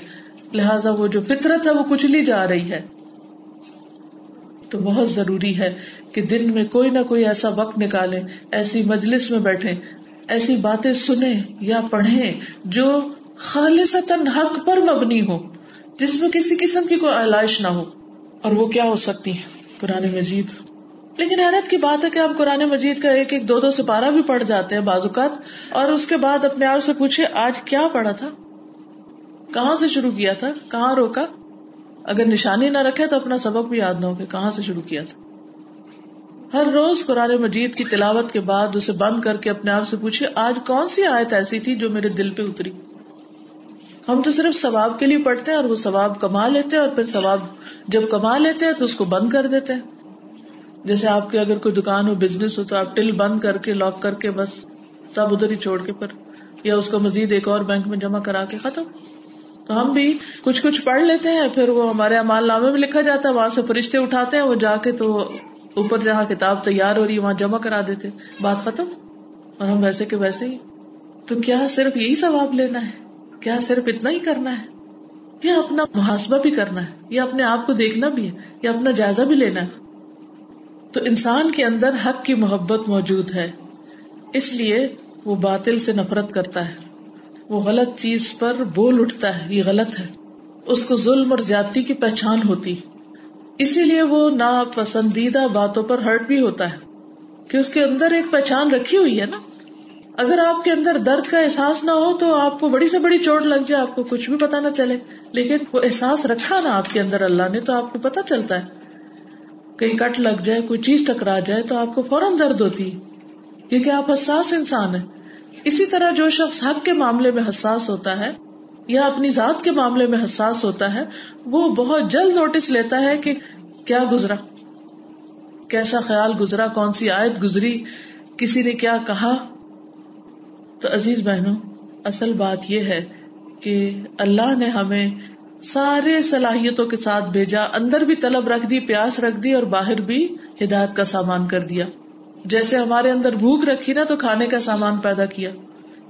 [SPEAKER 1] لہٰذا وہ جو فطرت ہے وہ کچلی جا رہی ہے۔ تو بہت ضروری ہے کہ دن میں کوئی نہ کوئی ایسا وقت نکالے ایسی مجلس میں بیٹھے ایسی باتیں سنیں یا پڑھیں جو خالص حق پر مبنی ہو، جس میں کسی قسم کی کوئی علائش نہ ہو۔ اور وہ کیا ہو سکتی قرآن مجید۔ لیکن حیرت کی بات ہے کہ آپ قرآن مجید کا ایک ایک دو دو سپارہ بھی پڑھ جاتے ہیں بازوقات اور اس کے بعد اپنے آپ سے پوچھے آج کیا پڑھا تھا؟ کہاں سے شروع کیا تھا؟ کہاں روکا؟ اگر نشانی نہ رکھے تو اپنا سبق بھی یاد نہ ہو کہ کہاں سے شروع کیا تھا۔ ہر روز قرآن مجید کی تلاوت کے بعد اسے بند کر کے اپنے آپ سے پوچھے آج کون سی آیت ایسی تھی جو میرے دل پہ اتری؟ ہم تو صرف ثواب کے لیے پڑھتے ہیں اور وہ ثواب کما لیتے ہیں، اور پھر ثواب جب کما لیتے ہیں تو اس کو بند کر دیتے ہیں۔ جیسے آپ کے اگر کوئی دکان ہو بزنس ہو، تو آپ ٹل بند کر کے لاک کر کے بس سب ادھر ہی چھوڑ کے پر یا اس کو مزید ایک اور بینک میں جمع کرا کے ختم۔ تو ہم بھی کچھ کچھ پڑھ لیتے ہیں، پھر وہ ہمارے امال نامے میں لکھا جاتا ہے، وہاں سے فرشتے اٹھاتے ہیں، وہ جا کے تو اوپر جہاں کتاب تیار ہو رہی ہے، وہاں جمع کرا دیتے بات ختم۔ اور ہم ویسے کے ویسے ہی۔ تو کیا صرف یہی ثواب لینا ہے؟ کیا صرف اتنا ہی کرنا ہے؟ یا اپنا محاسبہ بھی کرنا ہے؟ یا اپنے آپ کو دیکھنا بھی ہے؟ یا اپنا جائزہ بھی لینا ہے؟ تو انسان کے اندر حق کی محبت موجود ہے۔ اس لیے وہ باطل سے نفرت کرتا ہے۔ وہ غلط چیز پر بول اٹھتا ہے۔ یہ غلط ہے۔ اس کو ظلم اور زیادتی کی پہچان ہوتی۔ اسی لیے وہ ناپسندیدہ باتوں پر ہرٹ بھی ہوتا ہے۔ کہ اس کے اندر ایک پہچان رکھی ہوئی ہے نا۔ اگر آپ کے اندر درد کا احساس نہ ہو تو آپ کو بڑی سے بڑی چوٹ لگ جائے، آپ کو کچھ بھی پتا نہ چلے۔ لیکن وہ احساس رکھا نا آپ کے اندر اللہ نے تو آپ کو پتا چلتا ہے۔ کہیں کٹ لگ جائے، کوئی چیز ٹکرا جائے تو آپ کو فوراً درد ہوتی، کیونکہ آپ حساس انسان ہیں۔ اسی طرح جو شخص حق کے معاملے میں حساس ہوتا ہے یا اپنی ذات کے معاملے میں حساس ہوتا ہے، وہ بہت جلد نوٹس لیتا ہے کہ کیا گزرا، کیسا خیال گزرا، کون سی آیت گزری، کسی نے کیا کہا۔ تو عزیز بہنوں، اصل بات یہ ہے کہ اللہ نے ہمیں سارے صلاحیتوں کے ساتھ بھیجا، اندر بھی طلب رکھ دی، پیاس رکھ دی اور باہر بھی ہدایت کا سامان کر دیا۔ جیسے ہمارے اندر بھوک رکھی نا تو کھانے کا سامان پیدا کیا۔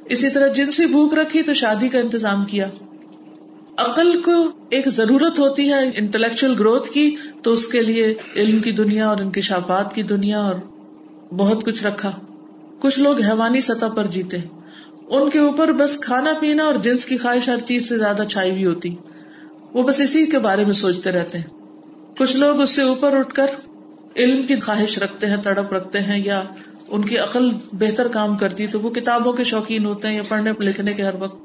[SPEAKER 1] اسی طرح جن سے بھوک رکھی تو شادی کا انتظام کیا۔ عقل کو ایک ضرورت ہوتی ہے انٹلیکچل گروتھ کی، تو اس کے لیے علم کی دنیا اور انکشافات کی دنیا اور بہت کچھ رکھا۔ کچھ لوگ حیوانی سطح پر جیتے۔ ان کے اوپر بس کھانا پینا اور جنس کی خواہش ہر چیز سے زیادہ چھائی ہوئی ہوتی۔ وہ بس اسی کے بارے میں سوچتے رہتے ہیں۔ کچھ لوگ اس سے اوپر اٹھ کر علم کی خواہش رکھتے ہیں، تڑپ رکھتے ہیں یا ان کی عقل بہتر کام کرتی، تو وہ کتابوں کے شوقین ہوتے ہیں یا پڑھنے، لکھنے کے ہر وقت۔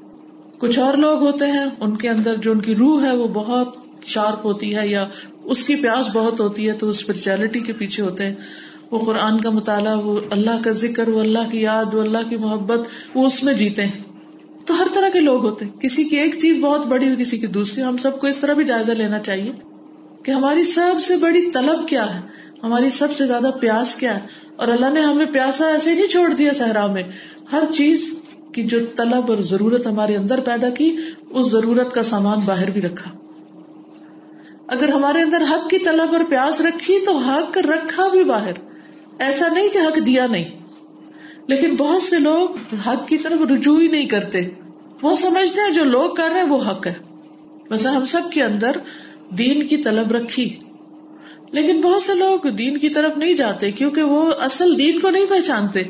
[SPEAKER 1] کچھ اور لوگ ہوتے ہیں، ان کے اندر جو ان کی روح ہے، وہ بہت شارپ ہوتی ہے یا اس کی پیاس بہت ہوتی ہے، تو اسپرچولیٹی کے پیچھے ہوتے ہیں۔ وہ قرآن کا مطالعہ، وہ اللہ کا ذکر، وہ اللہ کی یاد، وہ اللہ کی محبت، وہ اس میں جیتے ہیں۔ تو ہر طرح کے لوگ ہوتے ہیں۔ کسی کی ایک چیز بہت بڑی ہوئی، کسی کی دوسری۔ ہم سب کو اس طرح بھی جائزہ لینا چاہیے کہ ہماری سب سے بڑی طلب کیا ہے؟ ہماری سب سے زیادہ پیاس کیا ہے؟ اور اللہ نے ہمیں پیاسا ایسے نہیں چھوڑ دیا صحرا میں۔ ہر چیز کی جو طلب اور ضرورت ہمارے اندر پیدا کی، اس ضرورت کا سامان باہر بھی رکھا۔ اگر ہمارے اندر حق کی طلب اور پیاس رکھی، تو حق رکھا بھی باہر۔ ایسا نہیں کہ حق دیا نہیں۔ لیکن بہت سے لوگ حق کی طرف رجوع ہی نہیں کرتے۔ وہ سمجھتے ہیں جو لوگ کر رہے ہیں وہ حق ہے۔ بس ہم سب کے اندر دین کی طلب رکھی۔ لیکن بہت سے لوگ دین کی طرف نہیں جاتے کیونکہ وہ اصل دین کو نہیں پہچانتے۔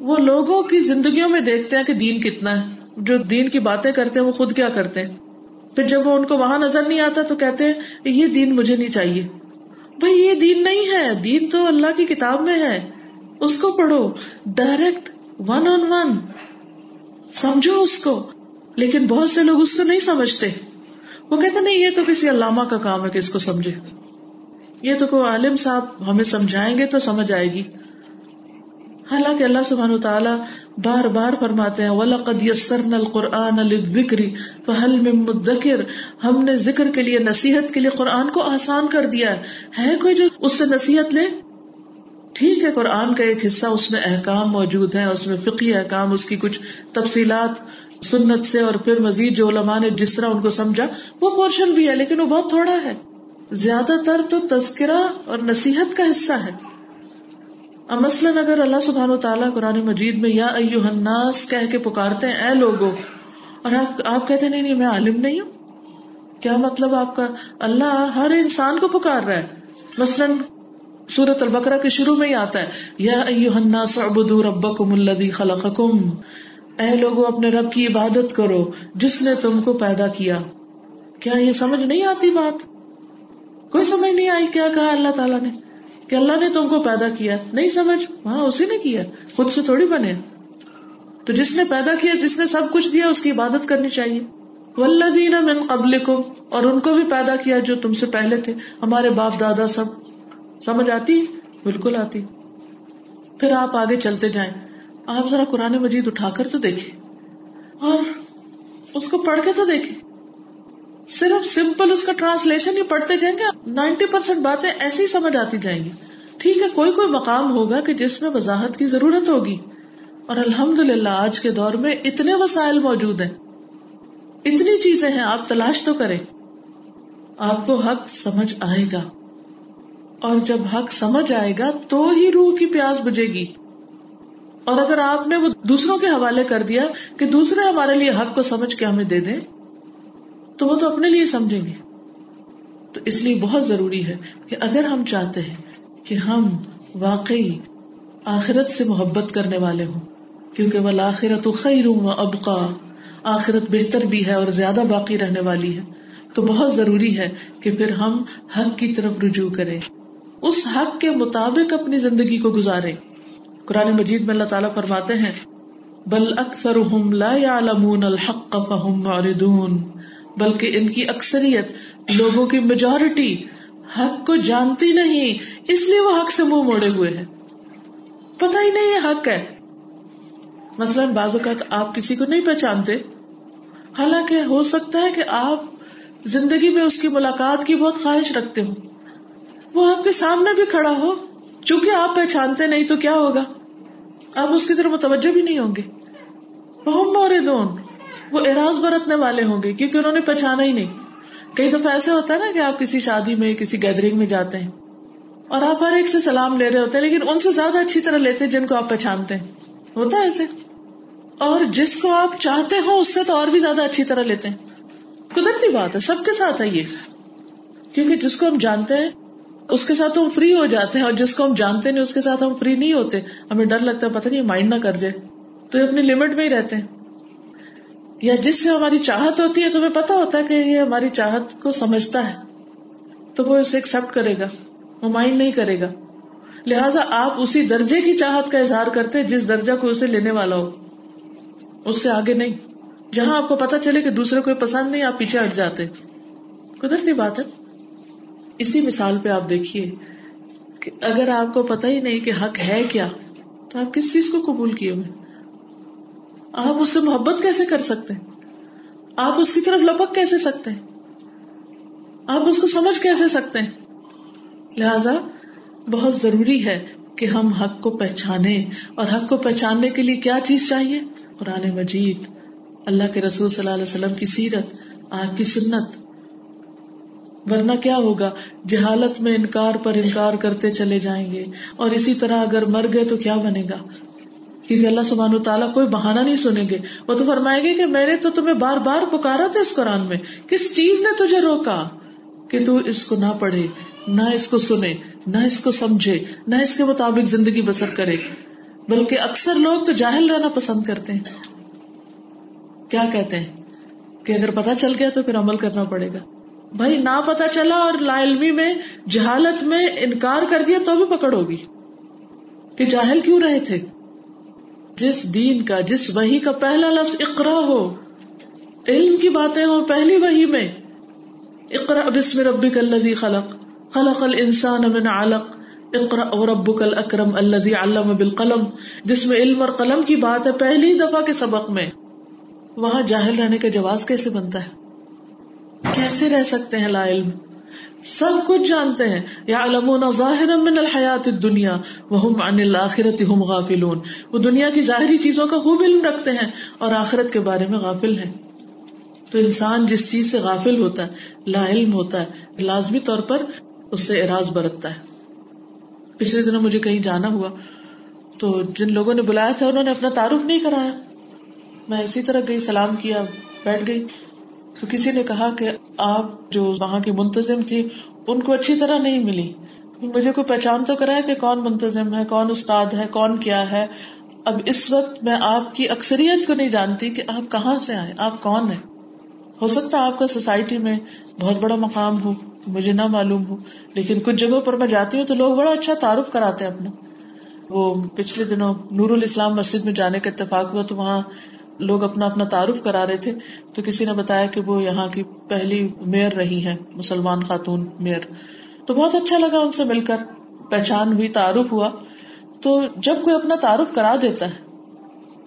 [SPEAKER 1] وہ لوگوں کی زندگیوں میں دیکھتے ہیں کہ دین کتنا ہے۔ جو دین کی باتیں کرتے ہیں وہ خود کیا کرتے ہیں۔ پھر جب وہ ان کو وہاں نظر نہیں آتا تو کہتے ہیں، یہ دین مجھے نہیں چاہیے۔ بھائی، یہ دین نہیں ہے۔ دین تو اللہ کی کتاب میں ہے۔ اس کو پڑھو. ڈائریکٹ ون آن ون سمجھو اس کو. لیکن بہت سے لوگ اس سے نہیں سمجھتے. وہ کہتے نہیں، یہ تو کسی علامہ کا کام ہے کہ اس کو سمجھے. یہ تو کوئی عالم صاحب ہمیں سمجھائیں گے تو سمجھ آئے گی. حالانکہ اللہ سبحانہ تعالیٰ بار بار فرماتے ہیں، وَلَقَدْ يَسَّرْنَا الْقُرْآنَ لِلذِّكْرِ فَهَلْ مِن مُدَّكِرْ. ہم نے ذکر کے لیے، نصیحت کے لیے قرآن کو آسان کر دیا ہے. ہے کوئی جو اس سے نصیحت لے؟ ٹھیک ہے، قرآن کا ایک حصہ، اس میں احکام موجود ہے اس میں فقی احکام، اس کی کچھ تفصیلات سنت سے اور پھر مزید جو علماء نے جس طرح ان کو سمجھا، وہ پورشن بھی ہے، لیکن وہ بہت تھوڑا ہے۔ زیادہ تر تو تذکرہ اور نصیحت کا حصہ ہے۔ اب مثلاً اگر اللہ سبحان و تعالیٰ قرآن مجید میں یا ایو الناس کہہ کے پکارتے ہیں، اے لوگو، اور آپ آپ کہتے نہیں نہیں، میں عالم نہیں ہوں۔ کیا مطلب آپ کا؟ اللہ ہر انسان کو پکار رہا ہے۔ مثلاً سورت البکرا کے شروع میں ہی آتا ہے، یا ربکم الذی خلقکم۔ اے لوگو، اپنے رب کی عبادت کرو، جس نے تم کو پیدا کیا۔ کیا یہ سمجھ نہیں آتی بات؟ کوئی سمجھ نہیں آئی کیا کہا اللہ تعالیٰ نے؟ کہ اللہ نے تم کو پیدا کیا۔ نہیں سمجھ؟ ہاں اسی نے کیا۔ خود سے تھوڑی بنے۔ تو جس نے پیدا کیا، جس نے سب کچھ دیا، اس کی عبادت کرنی چاہیے۔ ولدین من قبل اور ان کو بھی پیدا کیا جو تم سے پہلے تھے۔ ہمارے باپ دادا سب سمجھ آتی؟ بالکل آتی۔ پھر آپ آگے چلتے جائیں۔ آپ ذرا قرآن مجید اٹھا کر تو دیکھیں۔ اور اس کو پڑھ کے تو دیکھیں۔ صرف سمپل اس کا ٹرانسلیشن ہی پڑھتے جائیں گے، نائنٹی پرسینٹ باتیں ایسی ہی سمجھ آتی جائیں گی۔ ٹھیک ہے، کوئی کوئی مقام ہوگا کہ جس میں وضاحت کی ضرورت ہوگی۔ اور الحمد للہ آج کے دور میں اتنے وسائل موجود ہیں۔ اتنی چیزیں ہیں، آپ تلاش تو کریں۔ آپ کو حق سمجھ آئے گا۔ اور جب حق سمجھ آئے گا تو ہی روح کی پیاس بجے گی۔ اور اگر آپ نے وہ دوسروں کے حوالے کر دیا کہ دوسرے ہمارے لیے حق کو سمجھ کے ہمیں دے دیں، تو وہ تو اپنے لیے سمجھیں گے۔ تو اس لیے بہت ضروری ہے کہ اگر ہم چاہتے ہیں کہ ہم واقعی آخرت سے محبت کرنے والے ہوں، کیونکہ وہ آخرت خیر و ابقا، آخرت بہتر بھی ہے اور زیادہ باقی رہنے والی ہے، تو بہت ضروری ہے کہ پھر ہم حق کی طرف رجوع کریں۔ اس حق کے مطابق اپنی زندگی کو گزارے۔ قرآن مجید میں اللہ تعالیٰ فرماتے ہیں، بل اکثر الحق معرضون، بلکہ ان کی اکثریت لوگوں کی میجورٹی حق کو جانتی نہیں، اس لیے وہ حق سے منہ موڑے ہوئے ہیں۔ پتہ ہی نہیں یہ حق ہے۔ مثلاً بعض اوقات آپ کسی کو نہیں پہچانتے، حالانکہ ہو سکتا ہے کہ آپ زندگی میں اس کی ملاقات کی بہت خواہش رکھتے ہوں۔ وہ آپ کے سامنے بھی کھڑا ہو۔ چونکہ آپ پہچانتے نہیں تو کیا ہوگا؟ آپ اس کی طرف متوجہ بھی نہیں ہوں گے۔ وہ وہ اراض برتنے والے ہوں گے کیونکہ انہوں نے پہچانا ہی نہیں۔ کئی دفعہ ایسے ہوتا ہے نا کہ آپ کسی شادی میں، کسی گیدرنگ میں جاتے ہیں اور آپ ہر ایک سے سلام لے رہے ہوتے ہیں، لیکن ان سے زیادہ اچھی طرح لیتے جن کو آپ پہچانتے ہیں۔ ہوتا ہے ایسے۔ اور جس کو آپ چاہتے ہو اس سے تو اور بھی زیادہ اچھی طرح لیتے ہیں۔ قدرتی بات ہے، سب کے ساتھ ہے یہ۔ کیونکہ جس کو ہم جانتے ہیں اس کے ساتھ ہم فری ہو جاتے ہیں اور جس کو ہم جانتے نہیں، اس کے ساتھ ہم فری نہیں ہوتے۔ ہمیں ڈر لگتا ہے، پتہ نہیں مائنڈ نہ کر جائے۔ تو یہ اپنی لمٹ میں ہی رہتے ہیں۔ یا جس سے ہماری چاہت ہوتی ہے تو ہمیں پتا ہوتا ہے کہ یہ ہماری چاہت کو سمجھتا ہے۔ تو وہ اسے ایکسپٹ کرے گا۔ وہ مائنڈ نہیں کرے گا۔ لہٰذا آپ اسی درجے کی چاہت کا اظہار کرتے جس درجہ کو اسے لینے والا ہو۔ اس سے آگے نہیں۔ جہاں آپ کو پتا چلے کہ دوسرے کو پسند نہیں، آپ پیچھے ہٹ جاتے۔ قدرتی بات ہے۔ اسی مثال پہ آپ دیکھیے کہ اگر آپ کو پتا ہی نہیں کہ حق ہے کیا، تو آپ کس چیز کو قبول کیے ہوئے؟ آپ اس سے محبت کیسے کر سکتے؟ آپ اس کی طرف لپک کیسے سکتے؟ آپ اس کو سمجھ کیسے سکتے؟ ہیں لہذا بہت ضروری ہے کہ ہم حق کو پہچانے اور حق کو پہچاننے کے لیے کیا چیز چاہیے؟ قرآن مجید، اللہ کے رسول صلی اللہ علیہ وسلم کی سیرت، آپ کی سنت ورنہ کیا ہوگا؟ جہالت میں انکار پر انکار کرتے چلے جائیں گے۔ اور اسی طرح اگر مر گئے تو کیا بنے گا؟ کیونکہ اللہ سبحانہ تعالیٰ کوئی بہانا نہیں سنیں گے۔ وہ تو فرمائیں گے کہ میں نے تو تمہیں بار بار پکارا تھا اس قرآن میں۔ کس چیز نے تجھے روکا؟ کہ تو اس کو نہ پڑھے، نہ اس کو سنے، نہ اس کو سمجھے، نہ اس کے مطابق زندگی بسر کرے۔ بلکہ اکثر لوگ تو جاہل رہنا پسند کرتے ہیں۔ کیا کہتے ہیں؟ کہ اگر پتا چل گیا تو پھر عمل کرنا پڑے گا۔ بھائی نہ پتا چلا اور لا علمی میں جہالت میں انکار کر دیا تو بھی پکڑ ہوگی کہ جاہل کیوں رہے تھے؟ جس دین کا، جس وہی کا پہلا لفظ اقرا ہو، علم کی باتیں ہو پہلی وہی میں اقرا بسم ربک الذی خلق خلق الانسان من علق اقرا وربک الاکرم الذی علم بالقلم، جس میں علم اور قلم کی بات ہے پہلی دفعہ کے سبق میں، وہاں جاہل رہنے کا جواز کیسے بنتا ہے؟ کیسے رہ سکتے ہیں لا علم؟ سب کچھ جانتے ہیں۔ یا علمون ظاہر من الحیات دنیا وہ عن الآخرت ہم غافلون۔ وہ دنیا کی ظاہری چیزوں کا خوب علم رکھتے ہیں اور آخرت کے بارے میں غافل ہیں۔ تو انسان جس چیز سے غافل ہوتا ہے، لا علم ہوتا ہے، لازمی طور پر اس سے اراض برتتا ہے۔ پچھلے دنوں مجھے کہیں جانا ہوا، تو جن لوگوں نے بلایا تھا، انہوں نے اپنا تعارف نہیں کرایا۔ میں اسی طرح گئی، سلام کیا، بیٹھ گئی۔ تو کسی نے کہا کہ آپ جو وہاں کی منتظم تھی، ان کو اچھی طرح نہیں ملی۔ مجھے کوئی پہچان تو کرا کہ کون منتظم ہے، کون استاد ہے، کون کیا ہے۔ اب اس وقت میں آپ کی اکثریت کو نہیں جانتی کہ آپ کہاں سے آئے، آپ کون ہیں۔ ہو سکتا ہے آپ کا سوسائٹی میں بہت بڑا مقام ہو، مجھے نہ معلوم ہو، لیکن کچھ جگہوں پر میں جاتی ہوں تو لوگ بڑا اچھا تعارف کراتے ہیں اپنا۔ وہ پچھلے دنوں نور الاسلام مسجد میں جانے کا اتفاق ہوا تو وہاں لوگ اپنا اپنا تعارف کرا رہے تھے، تو کسی نے بتایا کہ وہ یہاں کی پہلی میئر رہی ہے مسلمان خاتون میئر تو بہت اچھا لگا ان سے مل کر، پہچان ہوئی، تعارف ہوا۔ تو جب کوئی اپنا تعارف کرا دیتا ہے،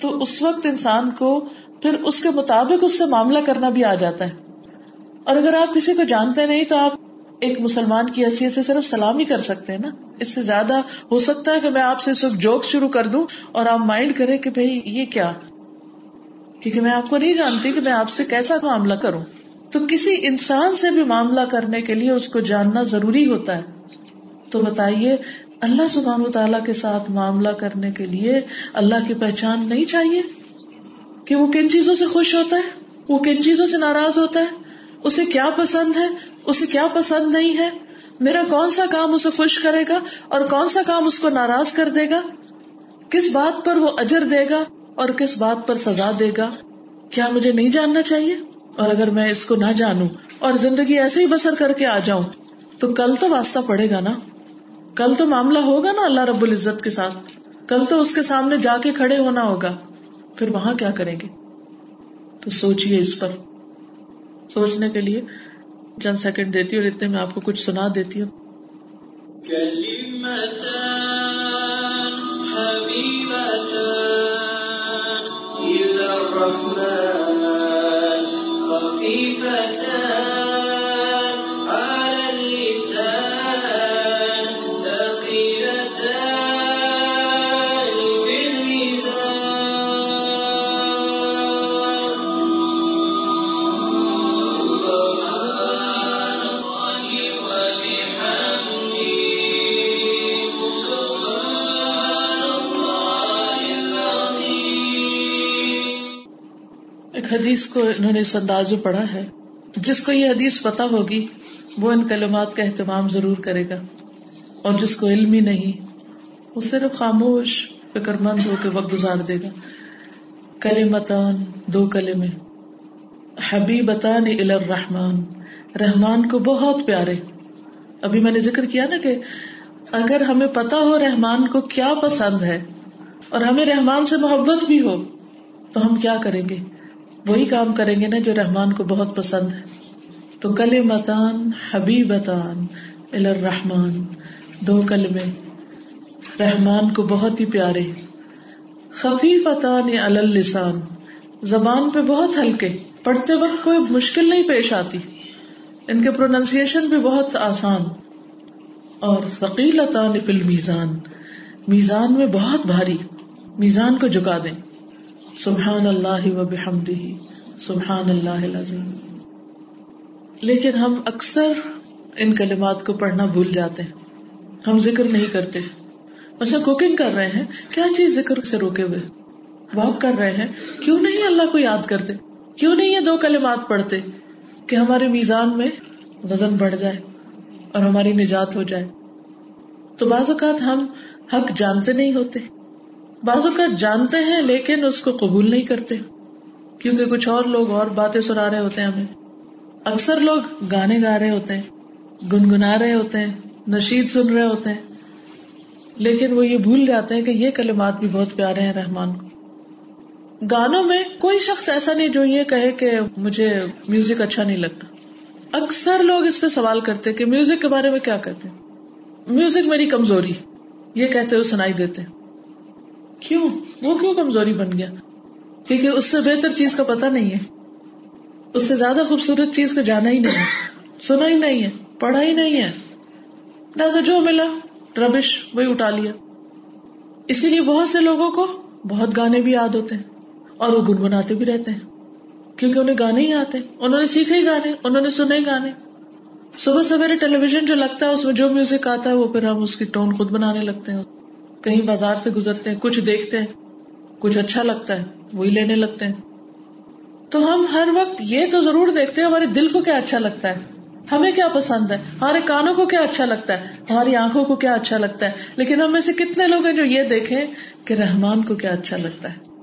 [SPEAKER 1] تو اس وقت انسان کو پھر اس کے مطابق اس سے معاملہ کرنا بھی آ جاتا ہے۔ اور اگر آپ کسی کو جانتے نہیں، تو آپ ایک مسلمان کی حیثیت سے صرف سلام ہی کر سکتے ہیں نا۔ اس سے زیادہ ہو سکتا ہے کہ میں آپ سے اس وقت جوک شروع کر دوں اور آپ مائنڈ کریں کہ بھائی، یہ کیا؟ کیونکہ میں آپ کو نہیں جانتی کہ میں آپ سے کیسا معاملہ کروں۔ تو کسی انسان سے بھی معاملہ کرنے کے لیے اس کو جاننا ضروری ہوتا ہے۔ تو بتائیے، اللہ سبحان و تعالیٰ کے ساتھ معاملہ کرنے کے لیے اللہ کی پہچان نہیں چاہیے؟ کہ وہ کن چیزوں سے خوش ہوتا ہے؟ وہ کن چیزوں سے ناراض ہوتا ہے؟ اسے کیا پسند ہے؟ اسے کیا پسند نہیں ہے؟ میرا کون سا کام اسے خوش کرے گا اور کون سا کام اس کو ناراض کر دے گا؟ کس بات پر وہ اجر دے گا؟ اور کس بات پر سزا دے گا؟ کیا مجھے نہیں جاننا چاہیے؟ اور اگر میں اس کو نہ جانوں اور زندگی ایسے ہی بسر کر کے آ جاؤں، تو کل تو واسطہ پڑے گا نا؟ کل تو معاملہ ہوگا نا اللہ رب العزت کے ساتھ؟ کل تو اس کے سامنے جا کے کھڑے ہونا ہوگا۔ پھر وہاں کیا کریں گے؟ تو سوچیے اس پر۔ سوچنے کے لیے چند سیکنڈ دیتی اور اتنے میں آپ کو کچھ سنا دیتی ہوں۔ الرحمن خفيفتان حدیث کو انہوں نے اس انداز میں پڑھا ہے، جس کو یہ حدیث پتا ہوگی، وہ ان کلمات کا اہتمام ضرور کرے گا۔ اور جس کو علم ہی نہیں، وہ صرف خاموش فکر مند ہو کے وقت گزار دے گا۔ کلمتان، دو کلمے۔ حبیبتان الرحمان رحمان کو بہت پیارے۔ ابھی میں نے ذکر کیا نا کہ اگر ہمیں پتا ہو رحمان کو کیا پسند ہے، اور ہمیں رحمان سے محبت بھی ہو، تو ہم کیا کریں گے؟ وہی کام کریں گے نا جو رحمان کو بہت پسند ہے۔ تو کل متان حبیبتان الرحمان دو کلمے۔ رحمان کو بہت ہی پیارے۔ خفیف السان زبان پہ بہت ہلکے۔ پڑھتے وقت کوئی مشکل نہیں پیش آتی۔ ان کے پروننسیشن بھی بہت آسان۔ اور ثقیل فل میزان میزان میں بہت بھاری۔ میزان کو جھکا دیں۔ سبحان اللہ و بحمدہ. سبحان اللہ العظیم. لیکن ہم اکثر ان کلمات کو پڑھنا بھول جاتے ہیں. ہم ذکر نہیں کرتے. اچھا کوکنگ کر رہے ہیں، کیا چیز ذکر سے روکے ہوئے؟ واک کر رہے ہیں، کیوں نہیں اللہ کو یاد کرتے؟ کیوں نہیں یہ دو کلمات پڑھتے کہ ہمارے میزان میں وزن بڑھ جائے اور ہماری نجات ہو جائے؟ تو بعض اوقات ہم حق جانتے نہیں ہوتے. بعض اوقات جانتے ہیں لیکن اس کو قبول نہیں کرتے، کیونکہ کچھ اور لوگ اور باتیں سنا رہے ہوتے ہیں ہمیں۔ اکثر لوگ گانے گا رہے ہوتے ہیں، گنگنا رہے ہوتے ہیں، نشید سن رہے ہوتے ہیں۔ لیکن وہ یہ بھول جاتے ہیں کہ یہ کلمات بھی بہت پیارے ہیں رحمان کو۔ گانوں میں کوئی شخص ایسا نہیں جو یہ کہے کہ مجھے میوزک اچھا نہیں لگتا۔ اکثر لوگ اس پہ سوال کرتے کہ میوزک کے بارے میں کیا کہتے میوزک میری کمزوری، یہ کہتے ہوئے سنائی دیتے ہیں۔ کیوں؟ وہ کیوں کمزوری بن گیا؟ کیونکہ اس سے بہتر چیز کا پتا نہیں ہے۔ اس سے زیادہ خوبصورت چیز کو جانا ہی نہیں ہے۔ سنا ہی نہیں ہے، پڑھا ہی نہیں ہے۔ نہ جو ملا، ربش، وہی اٹھا لیا۔ اسی لیے بہت سے لوگوں کو بہت گانے بھی یاد ہوتے ہیں اور وہ گنگناتے بھی رہتے ہیں۔ کیونکہ انہیں گانے ہی آتے ہیں۔ انہوں نے سیکھے ہی گانے، انہوں نے سنے ہی گانے۔ صبح سویرے ٹیلی ویژن جو لگتا ہے، اس میں جو میوزک آتا ہے، وہ پھر ہم اس کی ٹون خود بنانے لگتے ہیں۔ کہیں بازار سے گزرتے ہیں، کچھ دیکھتے ہیں، کچھ اچھا لگتا ہے، وہی لینے لگتے ہیں۔ تو ہم ہر وقت یہ تو ضرور دیکھتے ہیں، ہمارے دل کو کیا اچھا لگتا ہے۔ ہمیں کیا پسند ہے؟ ہمارے کانوں کو کیا اچھا لگتا ہے؟ ہماری آنکھوں کو کیا اچھا لگتا ہے؟ لیکن ہم میں سے کتنے لوگ ہیں جو یہ دیکھیں کہ رحمان کو کیا اچھا لگتا ہے۔